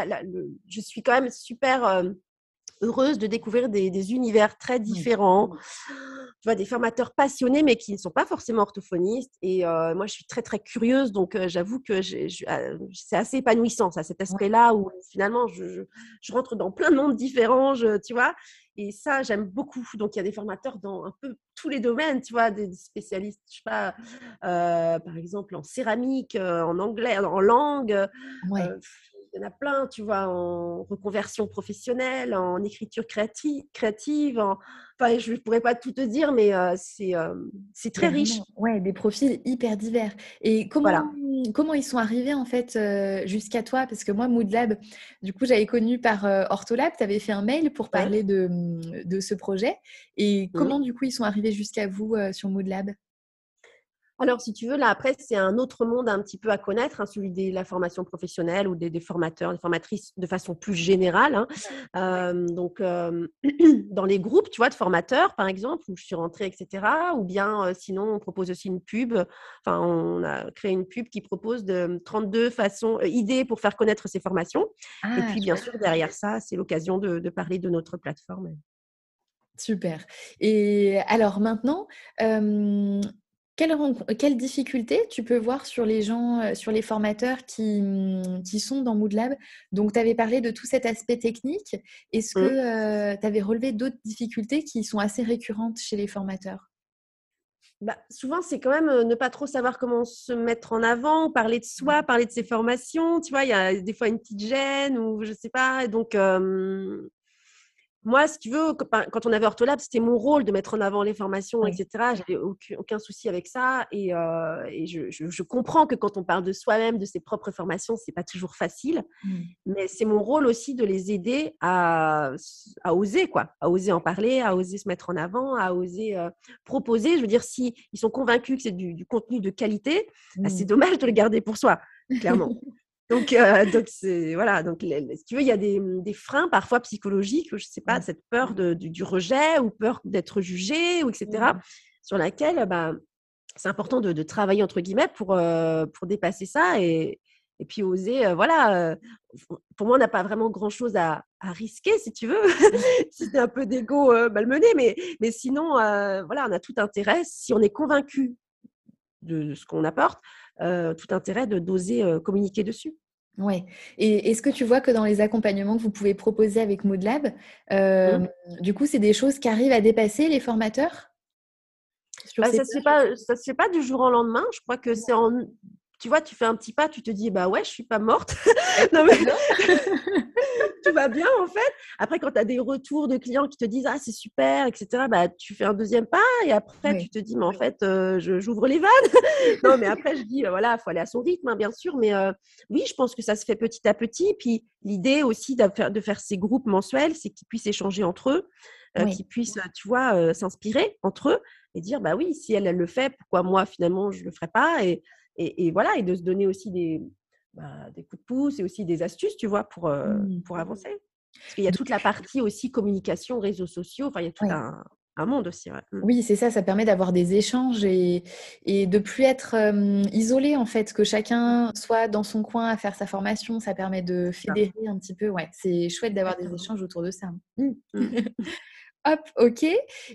je suis quand même super euh, heureuse de découvrir des, univers très différents. Tu vois, des formateurs passionnés, mais qui ne sont pas forcément orthophonistes. Et moi, je suis très, très curieuse. Donc, j'avoue que c'est assez épanouissant, ça, cet aspect-là où finalement, je, je, rentre dans plein de mondes différents, je, tu vois. Et ça, j'aime beaucoup. Donc, il y a des formateurs dans un peu tous les domaines, tu vois, des spécialistes, je sais pas, euh, par exemple en céramique, euh, en anglais, en langue. Euh, il y en a plein, tu vois, en reconversion professionnelle, en écriture créative, créative enfin, je ne pourrais pas tout te dire, mais c'est c'est très riche. Ouais, des profils hyper divers. Et comment, comment ils sont arrivés en fait jusqu'à toi? Parce que moi, Moodlab, du coup, j'avais connu par Ortholab, tu avais fait un mail pour parler de, de, ce projet. Et mmh. comment, du coup, ils sont arrivés jusqu'à vous sur Moodlab? Alors, si tu veux, là, après, c'est un autre monde un petit peu à connaître, hein, celui de la formation professionnelle ou des, formateurs, des formatrices de façon plus générale. Hein. donc, dans les groupes, tu vois, de formateurs, par exemple, où je suis rentrée, etc. Ou bien, sinon, on propose aussi une pub. Enfin, on a créé une pub qui propose de 32 façons, euh, idées pour faire connaître ces formations. et ah, puis, bien sûr, derrière ça, c'est l'occasion de, de, parler de notre plateforme. Super. Et alors maintenant, quelles, difficultés tu peux voir sur les gens, euh, sur les formateurs qui, mmh, qui sont dans Moodlab? Donc, tu avais parlé de tout cet aspect technique. Est-ce que mmh. euh, tu avais relevé d'autres difficultés qui sont assez récurrentes chez les formateurs? Bah, souvent, c'est quand même euh, ne pas trop savoir comment se mettre en avant, parler de soi, mmh. parler de ses formations. Tu vois, il y a des fois une petite gêne ou je sais pas. Donc, moi, si tu veux, quand on avait Ortholab, c'était mon rôle de mettre en avant les formations, etc. J'avais aucun, aucun, souci avec ça. Et, euh, et je, je, comprends que quand on parle de soi-même, de ses propres formations, c'est pas toujours facile. Mmh. Mais c'est mon rôle aussi de les aider à, à, oser, quoi, à oser en parler, à oser se mettre en avant, à oser euh, proposer. Je veux dire, si ils sont convaincus que c'est du, du, contenu de qualité, bah, c'est mmh. dommage de le garder pour soi, clairement. Donc, euh, donc voilà. Donc, si tu veux, il y a des, des freins parfois psychologiques, je sais pas, cette peur de, du, rejet ou peur d'être jugé ou etc. Sur laquelle, bah, c'est important de, de, travailler entre guillemets pour euh, pour dépasser ça et, et puis oser. Euh, voilà. pour moi, on n'a pas vraiment grand chose à, à, risquer, si tu veux. si c'est un peu d'ego malmené, mais mais sinon, voilà, on a tout intérêt si on est convaincu de ce qu'on apporte euh, tout intérêt de d'oser euh, communiquer dessus. Oui. Et est-ce que tu vois que dans les accompagnements que vous pouvez proposer avec Moodlab, euh, mmh. du coup, c'est des choses qui arrivent à dépasser les formateurs? Bah, Ça ne se fait pas du jour au lendemain. Je crois que c'est en tu vois, tu fais un petit pas, tu te dis, bah ouais, je suis pas morte. non, mais tout va bien en fait. Après, quand tu as des retours de clients qui te disent, ah, c'est super, etc., bah, tu fais un deuxième pas et après, tu te dis, mais en fait, euh, j'ouvre les vannes. non, mais après, je dis, voilà, il faut aller à son rythme, hein, bien sûr. Mais euh, oui, je pense que ça se fait petit à petit. Puis l'idée aussi de faire, de faire ces groupes mensuels, c'est qu'ils puissent échanger entre eux. Euh, qu'ils puissent, tu vois, s'inspirer entre eux et dire, bah oui, si elle, elle le fait, pourquoi moi, finalement, je ne le ferai pas et, et, voilà, et de se donner aussi des, bah, des coups de pouce et aussi des astuces, tu vois, pour, mmh. pour avancer. Parce qu'il y a toute la partie aussi communication, réseaux sociaux, enfin, il y a tout un, un monde aussi. Mmh. Oui, c'est ça, ça permet d'avoir des échanges et, et de plus être isolé en fait, que chacun soit dans son coin à faire sa formation, ça permet de fédérer un petit peu. Ouais, c'est chouette d'avoir des échanges autour de ça. Mmh. Hop, ok.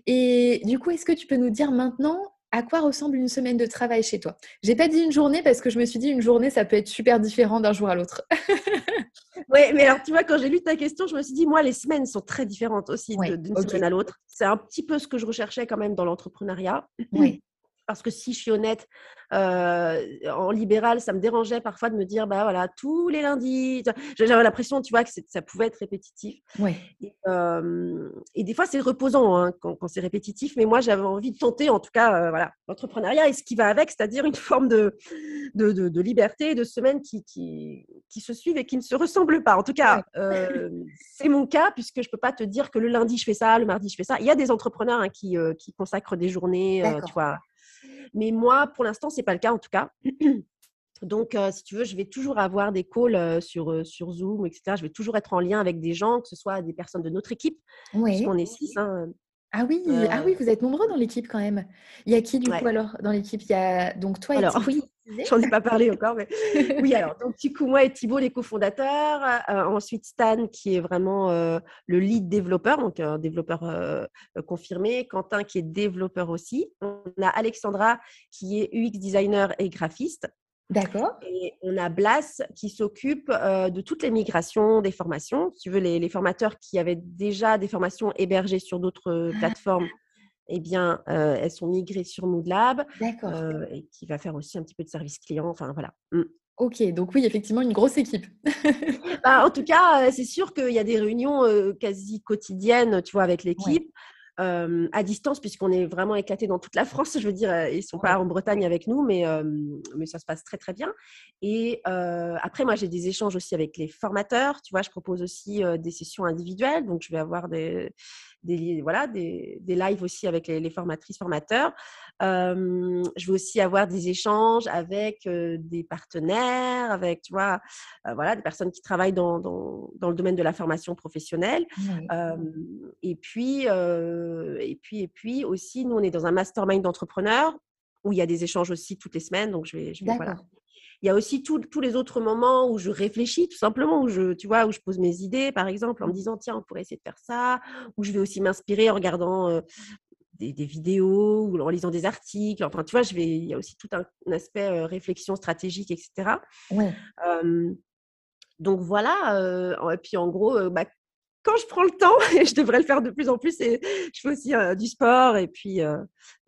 Et du coup, est-ce que tu peux nous dire maintenant à quoi ressemble une semaine de travail chez toi? J'ai pas dit une journée parce que je me suis dit une journée, ça peut être super différent d'un jour à l'autre. oui, mais alors tu vois, quand j'ai lu ta question, je me suis dit, moi, les semaines sont très différentes aussi d'une semaine à l'autre. C'est un petit peu ce que je recherchais quand même dans l'entrepreneuriat. Oui. Parce que si je suis honnête, en libéral, ça me dérangeait parfois de me dire, bah voilà, tous les lundis, j'avais l'impression, tu vois, que ça pouvait être répétitif. Ouais. Et, des fois, c'est reposant hein, quand, c'est répétitif, mais moi, j'avais envie de tenter, en tout cas, voilà, l'entrepreneuriat et ce qui va avec, c'est-à-dire une forme de, de, de, liberté, de semaines qui, qui, qui, se suivent et qui ne se ressemblent pas. En tout cas, c'est mon cas, puisque je ne peux pas te dire que le lundi, je fais ça, le mardi, je fais ça. Il y a des entrepreneurs hein, qui, qui consacrent des journées, tu vois mais moi, pour l'instant, ce n'est pas le cas en tout cas. Donc, si tu veux, je vais toujours avoir des calls sur, sur Zoom, etc. Je vais toujours être en lien avec des gens, que ce soit des personnes de notre équipe, oui. Est six. Hein. Ah oui, ah oui, vous êtes nombreux dans l'équipe quand même. Il y a qui du coup alors dans l'équipe? Il y a donc toi et alors, oui, j'en ai pas parlé encore, mais oui alors donc du coup moi et Thibault les cofondateurs, ensuite Stan qui est vraiment le lead développeur, donc un développeur confirmé, Quentin qui est développeur aussi, on a Alexandra qui est UX designer et graphiste, D'accord. Et on a Blas qui s'occupe de toutes les migrations des formations. Si tu veux, les, formateurs qui avaient déjà des formations hébergées sur d'autres plateformes, eh bien, elles sont migrées sur Moodlab. D'accord. et qui va faire aussi un petit peu de service client. Enfin, voilà. Mmh. Ok, donc oui, effectivement, une grosse équipe. Bah, en tout cas, c'est sûr qu'il y a des réunions quasi quotidiennes, tu vois, avec l'équipe à distance, puisqu'on est vraiment éclaté dans toute la France. Je veux dire, ils ne sont pas en Bretagne avec nous, mais, mais ça se passe très, très bien. Et après, moi, j'ai des échanges aussi avec les formateurs. Tu vois, je propose aussi des sessions individuelles. Donc, je vais avoir des, des, voilà, des, des lives aussi avec les, formatrices, formateurs. je vais aussi avoir des échanges avec des partenaires, avec, tu vois, voilà, des personnes qui travaillent dans, dans, dans, le domaine de la formation professionnelle. et puis, et puis, et puis aussi, nous, on est dans un mastermind d'entrepreneurs où il y a des échanges aussi toutes les semaines. Donc, je vais, je vais voilà, il y a aussi tous les autres moments où je réfléchis tout simplement, où je, tu vois, où je pose mes idées, par exemple, en me disant tiens, on pourrait essayer de faire ça, où je vais aussi m'inspirer en regardant des, vidéos ou en lisant des articles. Enfin, tu vois, je vais, il y a aussi tout un, aspect réflexion stratégique, etc. donc voilà. et puis en gros, bah, quand je prends le temps, et je devrais le faire de plus en plus, et je fais aussi du sport et puis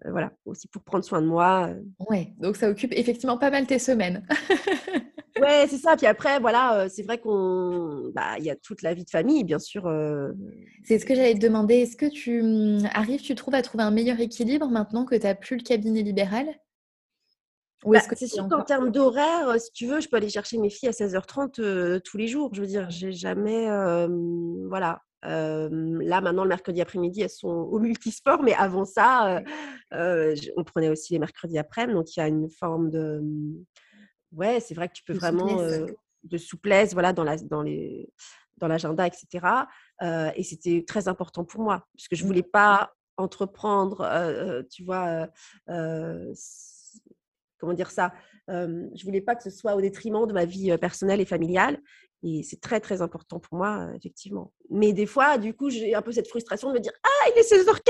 voilà, aussi pour prendre soin de moi. Ouais, donc ça occupe effectivement pas mal tes semaines. ouais, c'est ça. Puis après, voilà, c'est vrai qu'on, bah, il y a toute la vie de famille, bien sûr. C'est ce que j'allais te demander. Est-ce que tu mmh, arrives, tu trouves à trouver un meilleur équilibre maintenant que tu n'as plus le cabinet libéral? Bah, c'est sûr qu'en termes d'horaire, si tu veux, je peux aller chercher mes filles à 16h30 tous les jours. Je veux dire, j'ai jamais. voilà. là, maintenant, le mercredi après-midi, elles sont au multisport, mais avant ça, on prenait aussi les mercredis après-midi. Donc, il y a une forme de. Ouais, c'est vrai que tu peux vraiment. de souplesse, voilà, dans la, dans les dans l'agenda, etc. et c'était très important pour moi, puisque je ne mmh. voulais pas entreprendre, tu vois, comment dire ça, euh, je voulais pas que ce soit au détriment de ma vie personnelle et familiale. Et c'est très, très important pour moi, effectivement. Mais des fois, du coup, j'ai un peu cette frustration de me dire Ah, il est 16h15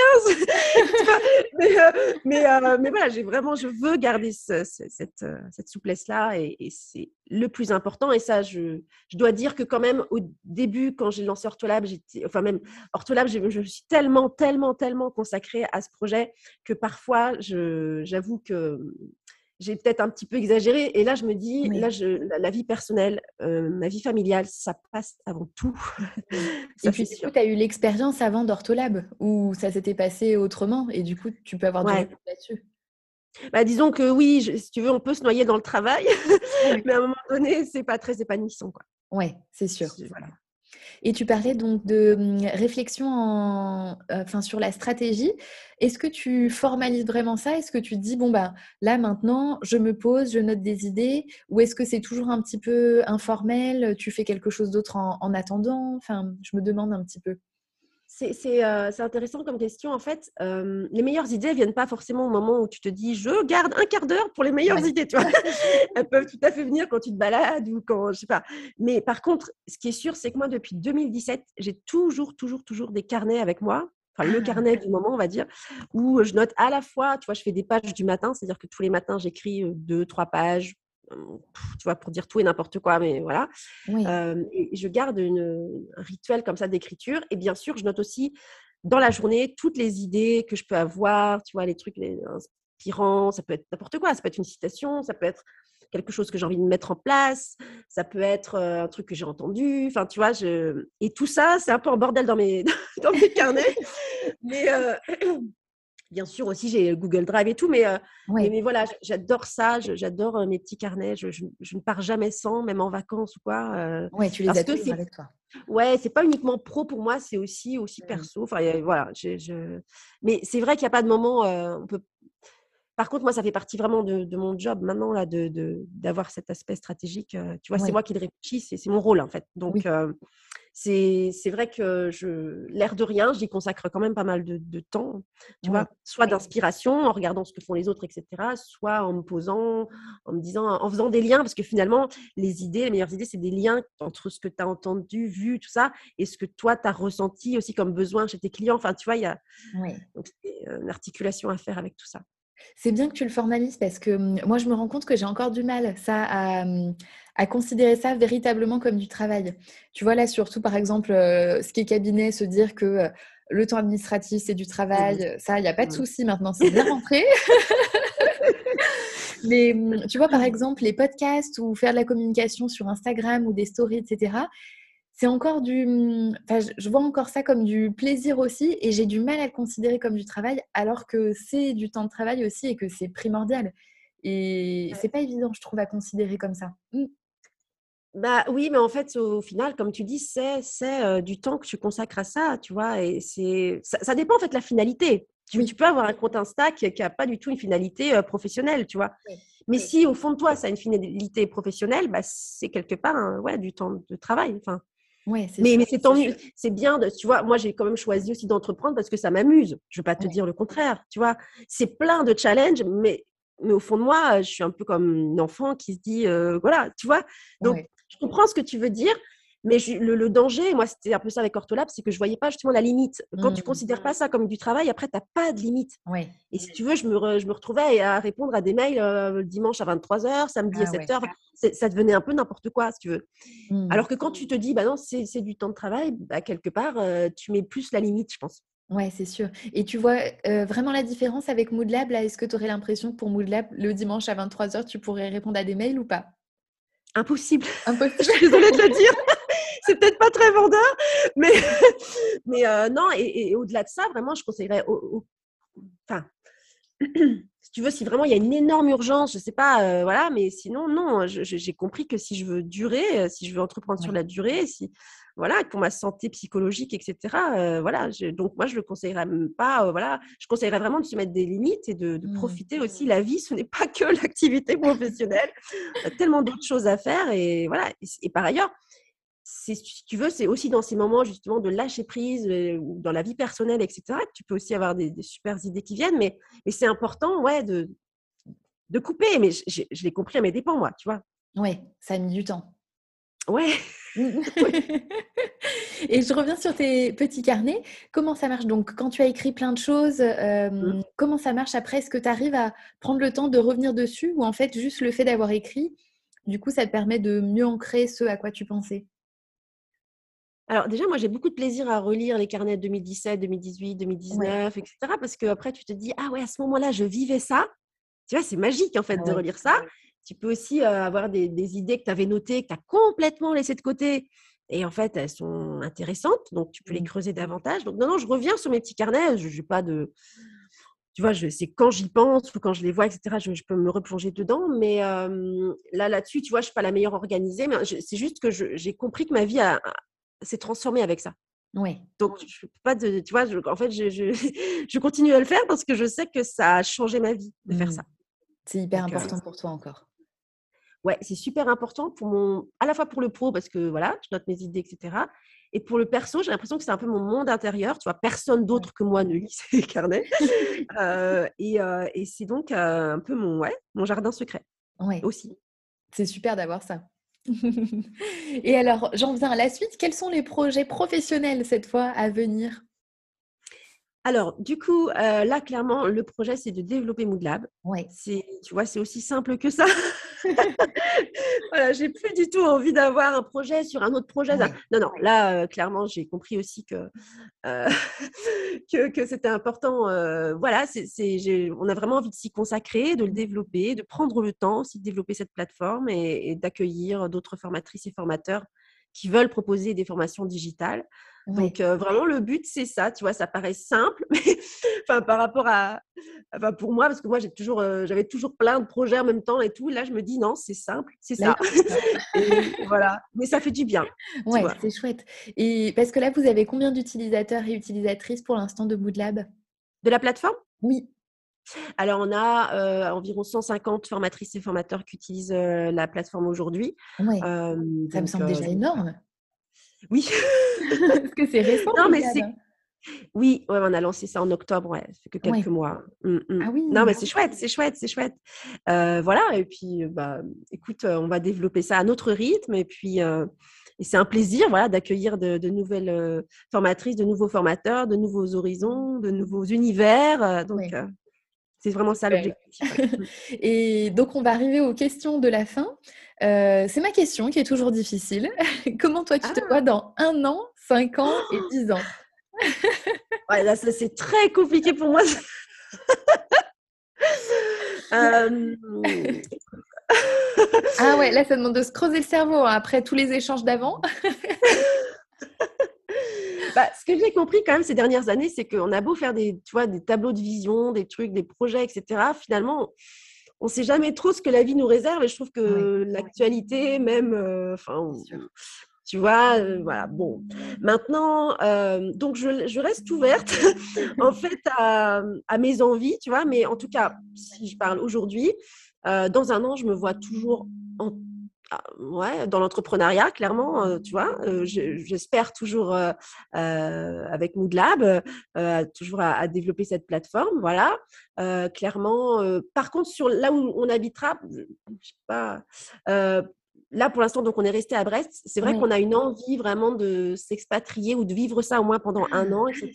mais, mais, voilà, j'ai vraiment, je veux garder cette, cette souplesse-là et, c'est le plus important. Et ça, je, je, dois dire que quand même, au début, quand j'ai lancé Ortolab, j'étais, enfin même Ortolab, je, je suis tellement, tellement, tellement consacrée à ce projet que parfois, j'avoue que j'ai peut-être un petit peu exagéré. Et là, je me dis, là, je, la, vie personnelle, euh, ma vie familiale, ça passe avant tout. et puis, tu as eu l'expérience avant d'Ortholab, où ça s'était passé autrement, et du coup, tu peux avoir du ouais. là-dessus. Bah, disons que oui, si tu veux, on peut se noyer dans le travail, mais à un moment donné, c'est pas très épanouissant. Quoi. Ouais, c'est sûr. Voilà. Et tu parlais donc de mmh, réflexion en, enfin, sur la stratégie. Est-ce que tu formalises vraiment ça? Est-ce que tu dis, bon, bah, là maintenant, je me pose, je note des idées Ou est-ce que c'est toujours un petit peu informel Tu fais quelque chose d'autre en, en attendant? Enfin, je me demande un petit peu. Euh, c'est intéressant comme question. En fait, euh, les meilleures idées ne viennent pas forcément au moment où tu te dis je garde un quart d'heure pour les meilleures idées. Tu vois Elles peuvent tout à fait venir quand tu te balades ou quand je sais pas. Mais par contre, ce qui est sûr, c'est que moi, depuis 2017, j'ai toujours, toujours, toujours des carnets avec moi. Enfin, le ah. carnet du moment, on va dire, où je note à la fois, tu vois, je fais des pages du matin, c'est-à-dire que tous les matins, j'écris euh, deux, trois pages, tu vois, pour dire tout et n'importe quoi, mais voilà. et je garde une, un rituel comme ça d'écriture. Et bien sûr, je note aussi dans la journée toutes les idées que je peux avoir, tu vois, les trucs les inspirants, ça peut être n'importe quoi, ça peut être une citation, ça peut être quelque chose que j'ai envie de mettre en place, ça peut être un truc que j'ai entendu, enfin, tu vois, je... et tout ça, c'est un peu en bordel dans mes, dans mes carnets. mais, Bien sûr, aussi, j'ai Google Drive et tout, mais, euh, mais, voilà, j'adore ça, j'adore euh, mes petits carnets, je, ne pars jamais sans, même en vacances ou quoi. Euh, oui, tu les as tous avec toi. Ouais, c'est pas uniquement pro pour moi, c'est aussi, aussi mmh. perso. Enfin, voilà, je... mais c'est vrai qu'il n'y a pas de moment, on peut... Par contre, moi, ça fait partie vraiment de, mon job maintenant, là, d'avoir de, d'avoir cet aspect stratégique. tu vois, c'est moi qui le réfléchis, c'est mon rôle, en fait. Donc, c'est vrai que je l'air de rien, j'y consacre quand même pas mal de, temps, tu vois, soit d'inspiration en regardant ce que font les autres, etc., soit en me posant, en me disant, en faisant des liens, parce que finalement, les idées, les meilleures idées, c'est des liens entre ce que tu as entendu, vu, tout ça, et ce que toi, tu as ressenti aussi comme besoin chez tes clients. Enfin, tu vois, il y a une articulation à faire avec tout ça. C'est bien que tu le formalises parce que mmh, moi, je me rends compte que j'ai encore du mal ça mmh, à, considérer ça véritablement comme du travail. Tu vois, là, surtout, par exemple, ce qui est cabinet, se dire que le temps administratif, c'est du mmh travail, ça, il n'y a pas de souci maintenant, c'est bien rentré. Mais tu vois, par exemple, les podcasts ou faire de la communication sur Instagram ou des stories, etc., c'est encore du. Enfin, je vois encore ça comme du plaisir aussi et j'ai du mal à le considérer comme du travail alors que c'est du temps de travail aussi et que c'est primordial. Et c'est pas évident, je trouve, à considérer comme ça. Mmh. Bah oui, mais en fait, au final, comme tu dis, c'est c'est du temps que tu consacres à ça, tu vois. Et c'est ça, dépend en fait de la finalité. Tu, tu peux avoir un compte Insta qui n'a pas du tout une finalité professionnelle, tu vois. Mais si au fond de toi, ça a une finalité professionnelle, bah, c'est quelque part ouais, du temps de travail. Enfin, mais, mais c'est tant mieux. C'est bien, de, tu vois, moi j'ai quand même choisi aussi d'entreprendre parce que ça m'amuse. Je ne vais pas te dire le contraire, tu vois. C'est plein de challenges, mais, mais au fond de moi, je suis un peu comme un enfant qui se dit, euh, voilà, tu vois. Donc, je comprends ce que tu veux dire, mais le, danger, moi, c'était un peu ça avec Ortholab, c'est que je voyais pas justement la limite. Quand tu mmh. considères pas ça comme du travail, après, tu n'as pas de limite. Et si tu veux, je me, je me retrouvais à répondre à des mails euh, le dimanche à 23h, samedi à 7h. Ah ça devenait un peu n'importe quoi, si tu veux. Mmh. Alors que quand tu te dis, bah non, c'est du temps de travail, bah, quelque part, euh, tu mets plus la limite, je pense. Ouais, c'est sûr. Et tu vois euh, vraiment la différence avec Moodlab Est-ce que tu aurais l'impression que pour Moodlab, le dimanche à 23h, tu pourrais répondre à des mails ou pas? Impossible. Impossible. je suis désolée de le dire. Peut-être pas très vendeur, mais, mais euh, non, et, au-delà de ça, vraiment, je conseillerais, enfin, si tu veux, si vraiment il y a une énorme urgence, je sais pas, euh, voilà, mais sinon, non, j'ai compris que si je veux durer, euh, si je veux entreprendre sur la durée, si, voilà, pour ma santé psychologique, etc., voilà, donc moi, je le conseillerais même pas, voilà, je conseillerais vraiment de se mettre des limites et de, mmh. profiter aussi. La vie, ce n'est pas que l'activité professionnelle, il y a tellement d'autres choses à faire, et voilà, et par ailleurs, si tu veux, c'est aussi dans ces moments justement de lâcher prise, ou dans la vie personnelle, etc., que tu peux aussi avoir des, super idées qui viennent. Mais, mais c'est important, ouais, de, de couper. Mais je, l'ai compris à mes dépens, moi, tu vois. Oui, ça a mis du temps. Ouais. Et je reviens sur tes petits carnets. Comment ça marche Donc, quand tu as écrit plein de choses, mmh. comment ça marche après? Est-ce que tu arrives à prendre le temps de revenir dessus ou en fait, juste le fait d'avoir écrit, du coup, ça te permet de mieux ancrer ce à quoi tu pensais? Alors déjà, moi, j'ai beaucoup de plaisir à relire les carnets de 2017, 2018, 2019, etc. Parce qu'après, tu te dis, ah ouais, à ce moment-là, je vivais ça. Tu vois, c'est magique, en fait, de relire ça. Tu peux aussi avoir des, idées que tu avais notées, que tu as complètement laissées de côté. Et en fait, elles sont intéressantes. Donc, tu peux les mmh. creuser davantage. Donc, non, non, je reviens sur mes petits carnets. Je n'ai pas de tu vois, c'est quand j'y pense ou quand je les vois, etc., je, peux me replonger dedans. Mais là, là-dessus, tu vois, je ne suis pas la meilleure organisée, mais c'est juste que j'ai compris que ma vie a, s'est transformé avec ça. Oui. Donc, je peux pas de, tu vois, en fait, je, je, continue à le faire parce que je sais que ça a changé ma vie de faire mmh. ça. C'est hyper important pour toi encore. Ouais, c'est super important pour mon, à la fois pour le pro parce que voilà, je note mes idées, etc. Et pour le perso, j'ai l'impression que c'est un peu mon monde intérieur. Tu vois, personne d'autre que moi ne lit ces carnets. Euh, et, euh, et c'est donc euh, un peu mon, ouais, mon jardin secret ouais. aussi. C'est super d'avoir ça. et alors, j'en viens à la suite. Quels sont les projets professionnels cette fois à venir? Alors, du coup, euh, là, clairement, le projet, c'est de développer Moodlab. Oui. C'est, tu vois, c'est aussi simple que ça. voilà, j'ai plus du tout envie d'avoir un projet sur un autre projet. Non, non, là, euh, clairement, j'ai compris aussi que, euh, que, c'était important. voilà, c'est, on a vraiment envie de s'y consacrer, de le développer, de prendre le temps aussi de développer cette plateforme et d'accueillir d'autres formatrices et formateurs qui veulent proposer des formations digitales. Donc vraiment le but c'est ça, tu vois, ça paraît simple, mais enfin par rapport à, enfin pour moi parce que moi j'ai toujours, j'avais toujours plein de projets en même temps et tout. Là je me dis non c'est simple, c'est ça. voilà, mais ça fait du bien. Ouais, c'est chouette. Et parce que là vous avez combien d'utilisateurs et utilisatrices pour l'instant de Moodlab? De la plateforme? Oui. Alors, on a environ 150 formatrices et formateurs qui utilisent la plateforme aujourd'hui. Oui. ça me semble déjà énorme. Oui. Parce que c'est récent. Non, mais c'est. Oui, ouais, on a lancé ça en octobre, ouais, ça fait que quelques mois. Mmh, mmh. Ah oui. Non, mais c'est chouette, c'est chouette, c'est chouette. voilà, et puis, bah, écoute, on va développer ça à notre rythme, et puis, et c'est un plaisir, voilà, d'accueillir de, nouvelles formatrices, de nouveaux formateurs, de nouveaux horizons, de nouveaux univers. donc, c'est vraiment ça l'objectif. et donc, on va arriver aux questions de la fin. Euh, c'est ma question qui est toujours difficile. Comment toi, tu te vois ah! dans un an, cinq ans et dix ans? Ouais, là, ça, c'est très compliqué pour moi. Euh, ah ouais, là, ça demande de se creuser le cerveau hein, après tous les échanges d'avant. Bah, ce que j'ai compris quand même ces dernières années, c'est qu'on a beau faire des, tu vois, des tableaux de vision, des trucs, des projets, etc. Finalement, on ne sait jamais trop ce que la vie nous réserve. Et je trouve que l'actualité, même, euh, enfin, tu vois, euh, voilà. Bon, maintenant, euh, donc je, reste ouverte en fait à, à, mes envies, tu vois. Mais en tout cas, si je parle aujourd'hui, dans un an, je me vois toujours en ouais, dans l'entrepreneuriat, clairement, euh, tu vois, euh, j'espère toujours euh, avec Moodlab, toujours à, développer cette plateforme, voilà. clairement, par contre, sur là où on habitera, je sais pas. Là, pour l'instant, donc on est resté à Brest. C'est vrai qu'on a une envie vraiment de s'expatrier ou de vivre ça au moins pendant un an, etc.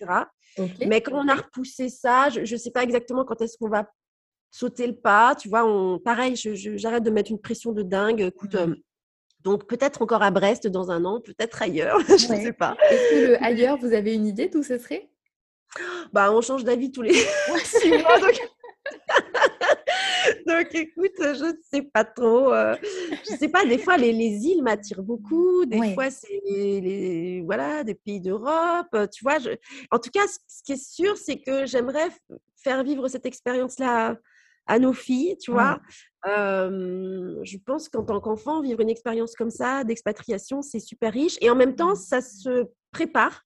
Mais quand on a repoussé ça, je ne sais pas exactement quand est-ce qu'on va sauter le pas. Tu vois, on, pareil, j'arrête de mettre une pression de dingue. Écoute, mmh. donc peut-être encore à Brest dans un an, peut-être ailleurs, je ne sais pas. Est-ce que le ailleurs, vous avez une idée d'où ce serait? Bah, on change d'avis tous les six mois. Donc... écoute, je ne sais pas trop. Euh, je ne sais pas, des fois, les, îles m'attirent beaucoup. Des fois, c'est les, voilà, des pays d'Europe. Tu vois, je... en tout cas, ce qui est sûr, c'est que j'aimerais faire vivre cette expérience-là à nos filles, tu vois. je pense qu'en tant qu'enfant, vivre une expérience comme ça d'expatriation, c'est super riche. Et en même temps, ça se prépare.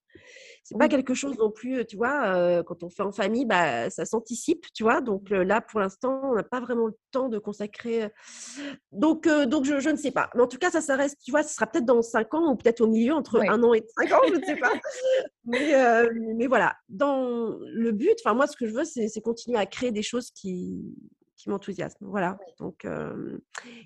C'est pas quelque chose non plus, tu vois, quand on fait en famille, bah, ça s'anticipe, tu vois. Donc là, pour l'instant, on n'a pas vraiment le temps de consacrer. Donc, donc je, ne sais pas. Mais en tout cas, ça, ça reste, tu vois, ce sera peut-être dans cinq ans ou peut-être au milieu, entre un an et cinq ans, je ne sais pas. mais, mais voilà, dans le but, enfin, moi, ce que je veux, c'est continuer à créer des choses qui, qui m'enthousiasment. Voilà. Donc,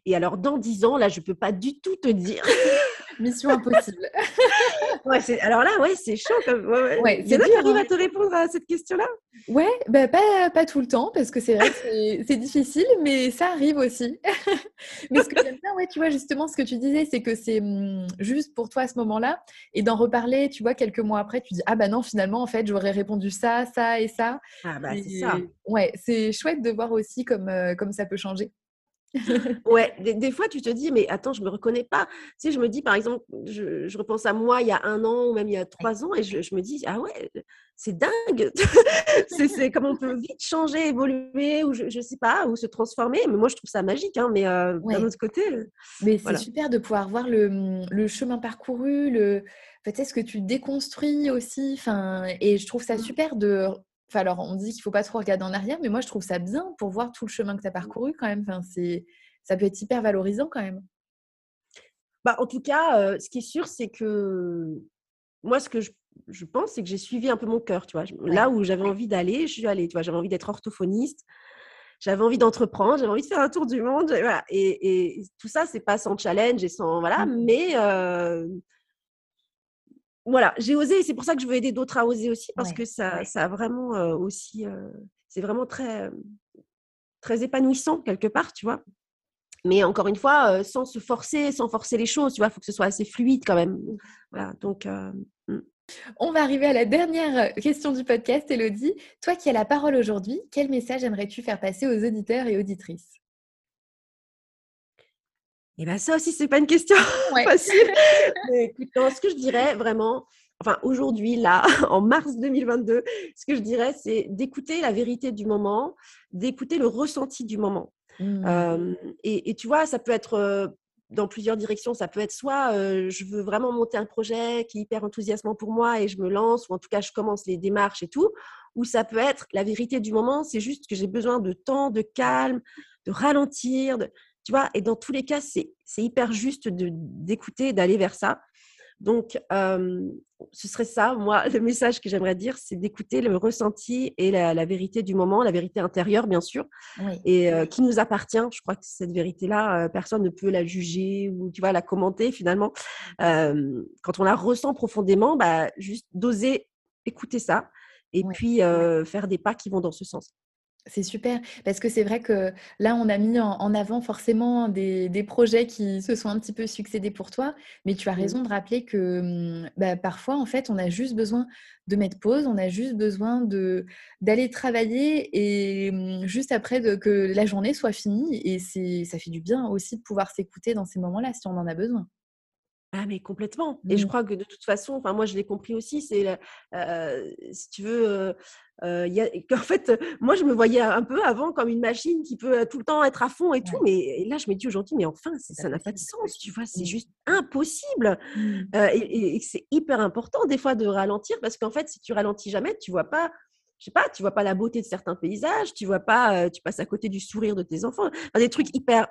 et alors, dans dix ans, là, je ne peux pas du tout te dire. Mission impossible. ouais, alors là, ouais, c'est chaud. Comme... Ouais, ouais. qui à te répondre à cette question-là? Ouais, bah, pas, pas tout le temps, parce que c'est vrai que c'est difficile, mais ça arrive aussi. mais ce que j'aime bien, ouais, tu vois, justement, ce que tu disais, c'est que c'est mmh, juste pour toi à ce moment-là, et d'en reparler, tu vois, quelques mois après, tu dis, ah bah non, finalement, en fait, j'aurais répondu ça, ça et ça. Ah bah c'est ça. Ouais, c'est chouette de voir aussi comme, euh, comme ça peut changer. ouais, des, fois tu te dis, mais attends, je me reconnais pas. Tu sais, je me dis, par exemple, je, repense à moi il y a un an ou même il y a trois ans et je, me dis, ah ouais, c'est dingue. c'est comme on peut vite changer, évoluer, ou je, ne sais pas, ou se transformer. Mais moi, je trouve ça magique. Hein, mais euh, d'un autre côté. Mais c'est super de pouvoir voir le, le chemin parcouru, le, peut-être ce que tu déconstruis aussi. Enfin, et je trouve ça mmh. super de. Enfin, alors, on dit qu'il faut pas trop regarder en arrière, mais moi, je trouve ça bien pour voir tout le chemin que tu as parcouru quand même. Enfin, c'est, ça peut être hyper valorisant quand même. Bah, en tout cas, euh, ce qui est sûr, c'est que moi, ce que je, je pense, c'est que j'ai suivi un peu mon cœur. Tu vois. Là où j'avais envie d'aller, je suis allée. Tu vois. J'avais envie d'être orthophoniste. J'avais envie d'entreprendre, j'avais envie de faire un tour du monde. Voilà. Et, et, tout ça, c'est pas sans challenge et sans. Voilà. Mmh. Mais euh, voilà, j'ai osé. C'est pour ça que je veux aider d'autres à oser aussi, parce que ça, ça a vraiment euh, aussi. c'est vraiment très, très épanouissant quelque part, tu vois. Mais encore une fois, sans se forcer, sans forcer les choses, tu vois, il faut que ce soit assez fluide quand même. Voilà, donc. Mmh. On va arriver à la dernière question du podcast, Elodie. Toi qui as la parole aujourd'hui, quel message aimerais-tu faire passer aux auditeurs et auditrices? Eh bien, ça aussi, c'est pas une question facile. écoute, ce que je dirais vraiment, enfin aujourd'hui, là, en mars 2022, ce que je dirais, c'est d'écouter la vérité du moment, d'écouter le ressenti du moment. Mmh. et, tu vois, ça peut être dans plusieurs directions. Ça peut être soit je veux vraiment monter un projet qui est hyper enthousiasmant pour moi et je me lance, ou en tout cas je commence les démarches et tout. Ou ça peut être la vérité du moment, c'est juste que j'ai besoin de temps, de calme, de ralentir, tu vois? Et dans tous les cas, c'est hyper juste d'écouter, d'aller vers ça. Donc, ce serait ça, moi, le message que j'aimerais dire, c'est d'écouter le ressenti et la, vérité du moment, la vérité intérieure, bien sûr, et qui nous appartient. Je crois que cette vérité-là, personne ne peut la juger ou, tu vois, la commenter finalement. quand on la ressent profondément, bah, juste d'oser écouter ça et puis faire des pas qui vont dans ce sens. C'est super, parce que c'est vrai que là, on a mis en, avant forcément des, projets qui se sont un petit peu succédés pour toi, mais tu as raison de rappeler que mmh, bah, parfois, en fait, on a juste besoin de mettre pause, on a juste besoin d'aller travailler et mmh, juste après de, que la journée soit finie. Et ça fait du bien aussi de pouvoir s'écouter dans ces moments-là si on en a besoin. Ah mais complètement. Et je crois que de toute façon, enfin moi je l'ai compris aussi, c'est si tu veux, y a, en fait, moi je me voyais un peu avant comme une machine qui peut tout le temps être à fond et tout, mais là je me dis aujourd'hui, mais enfin ça n'a pas de sens, tu vois, c'est juste impossible. Mmh. et, et c'est hyper important des fois de ralentir parce qu'en fait si tu ralentis jamais, tu vois pas je sais pas, tu vois pas la beauté de certains paysages, tu vois pas, tu passes à côté du sourire de tes enfants, des trucs hyper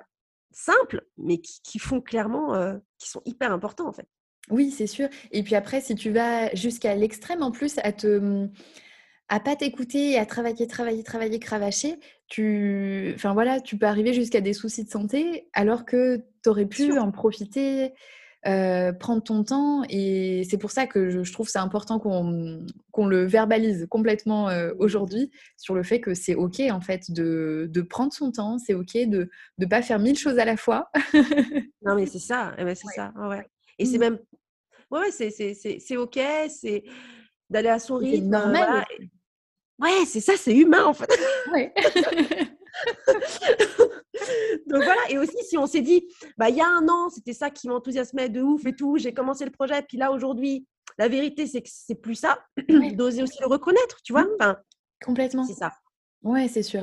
simples, mais qui, font clairement, euh, qui sont hyper importants en fait. Oui, c'est sûr. Et puis après, si tu vas jusqu'à l'extrême en plus, à te mmh, à pas t'écouter et à travailler, travailler, travailler, cravacher, tu, enfin voilà, tu peux arriver jusqu'à des soucis de santé alors que tu aurais pu en profiter, euh, prendre ton temps. Et c'est pour ça que je, trouve c'est important qu'on le verbalise complètement euh, aujourd'hui sur le fait que c'est OK, en fait, de, de prendre son temps. C'est OK de ne pas faire mille choses à la fois. non, mais c'est ça. Eh ben, c'est ça. Ouais. Et c'est mmh. même. Ouais, c'est OK. C'est d'aller à son rythme. C'est normal. Ouais, c'est ça, c'est humain, en fait. Ouais. Donc voilà, et aussi si on s'est dit, bah, il y a un an, c'était ça qui m'enthousiasmait de ouf et tout, j'ai commencé le projet, puis là aujourd'hui, la vérité c'est que c'est plus ça, d'oser aussi le reconnaître, tu vois. Mmh. Enfin, Complètement. C'est ça. Ouais, c'est sûr.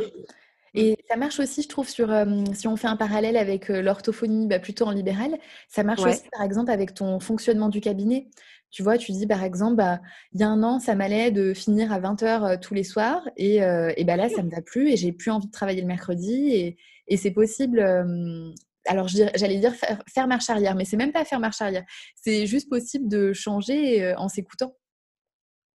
Et ça marche aussi, je trouve, sur si on fait un parallèle avec l'orthophonie, bah, plutôt en libéral, ça marche aussi, par exemple, avec ton fonctionnement du cabinet. Tu vois, tu dis par exemple, bah, il y a un an, ça m'allait de finir à 20h tous les soirs et, et bah, là, ça ne me va plus et j'ai plus envie de travailler le mercredi et, et c'est possible. alors, j'allais dire faire, marche arrière, mais c'est même pas faire marche arrière. C'est juste possible de changer en s'écoutant.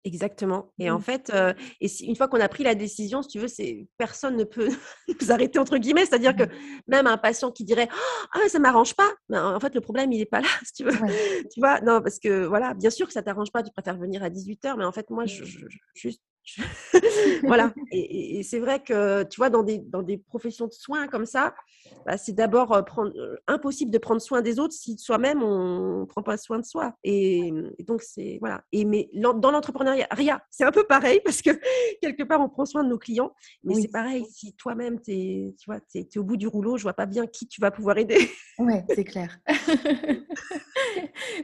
Exactement. Et en mmh. fait, et une fois qu'on a pris la décision, si tu veux, c'est personne ne peut nous arrêter entre guillemets. C'est-à-dire que mmh. même un patient qui dirait ah ça m'arrange pas, en fait le problème il n'est pas là, si tu veux. tu vois, non parce que voilà, bien sûr que ça t'arrange pas, tu préfères venir à 18 h mais en fait moi, je, juste voilà. Et, c'est vrai que, tu vois, dans des, dans des professions de soins comme ça, bah, c'est d'abord euh, prendre, euh, impossible de prendre soin des autres si soi-même on ne prend pas soin de soi. Et, donc, c'est voilà. Et mais dans l'entrepreneuriat, c'est un peu pareil parce que quelque part, on prend soin de nos clients. Mais c'est pareil, si toi-même, tu es, tu vois, es, au bout du rouleau, je vois pas bien qui tu vas pouvoir aider. Ouais, c'est clair.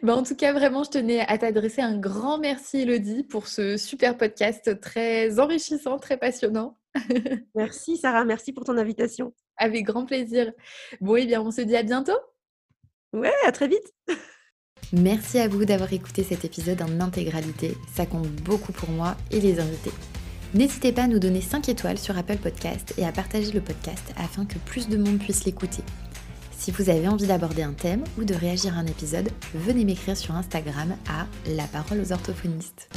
Bah, en tout cas, vraiment, je tenais à t'adresser un grand merci, Elodie, pour ce super podcast très enrichissant, très passionnant. merci, Sarah. Merci pour ton invitation. Avec grand plaisir. Bon, et eh bien, on se dit à bientôt. Ouais, à très vite. Merci à vous d'avoir écouté cet épisode en intégralité. Ça compte beaucoup pour moi et les invités. N'hésitez pas à nous donner 5 étoiles sur Apple Podcast et à partager le podcast afin que plus de monde puisse l'écouter. Si vous avez envie d'aborder un thème ou de réagir à un épisode, venez m'écrire sur Instagram à La Parole aux orthophonistes.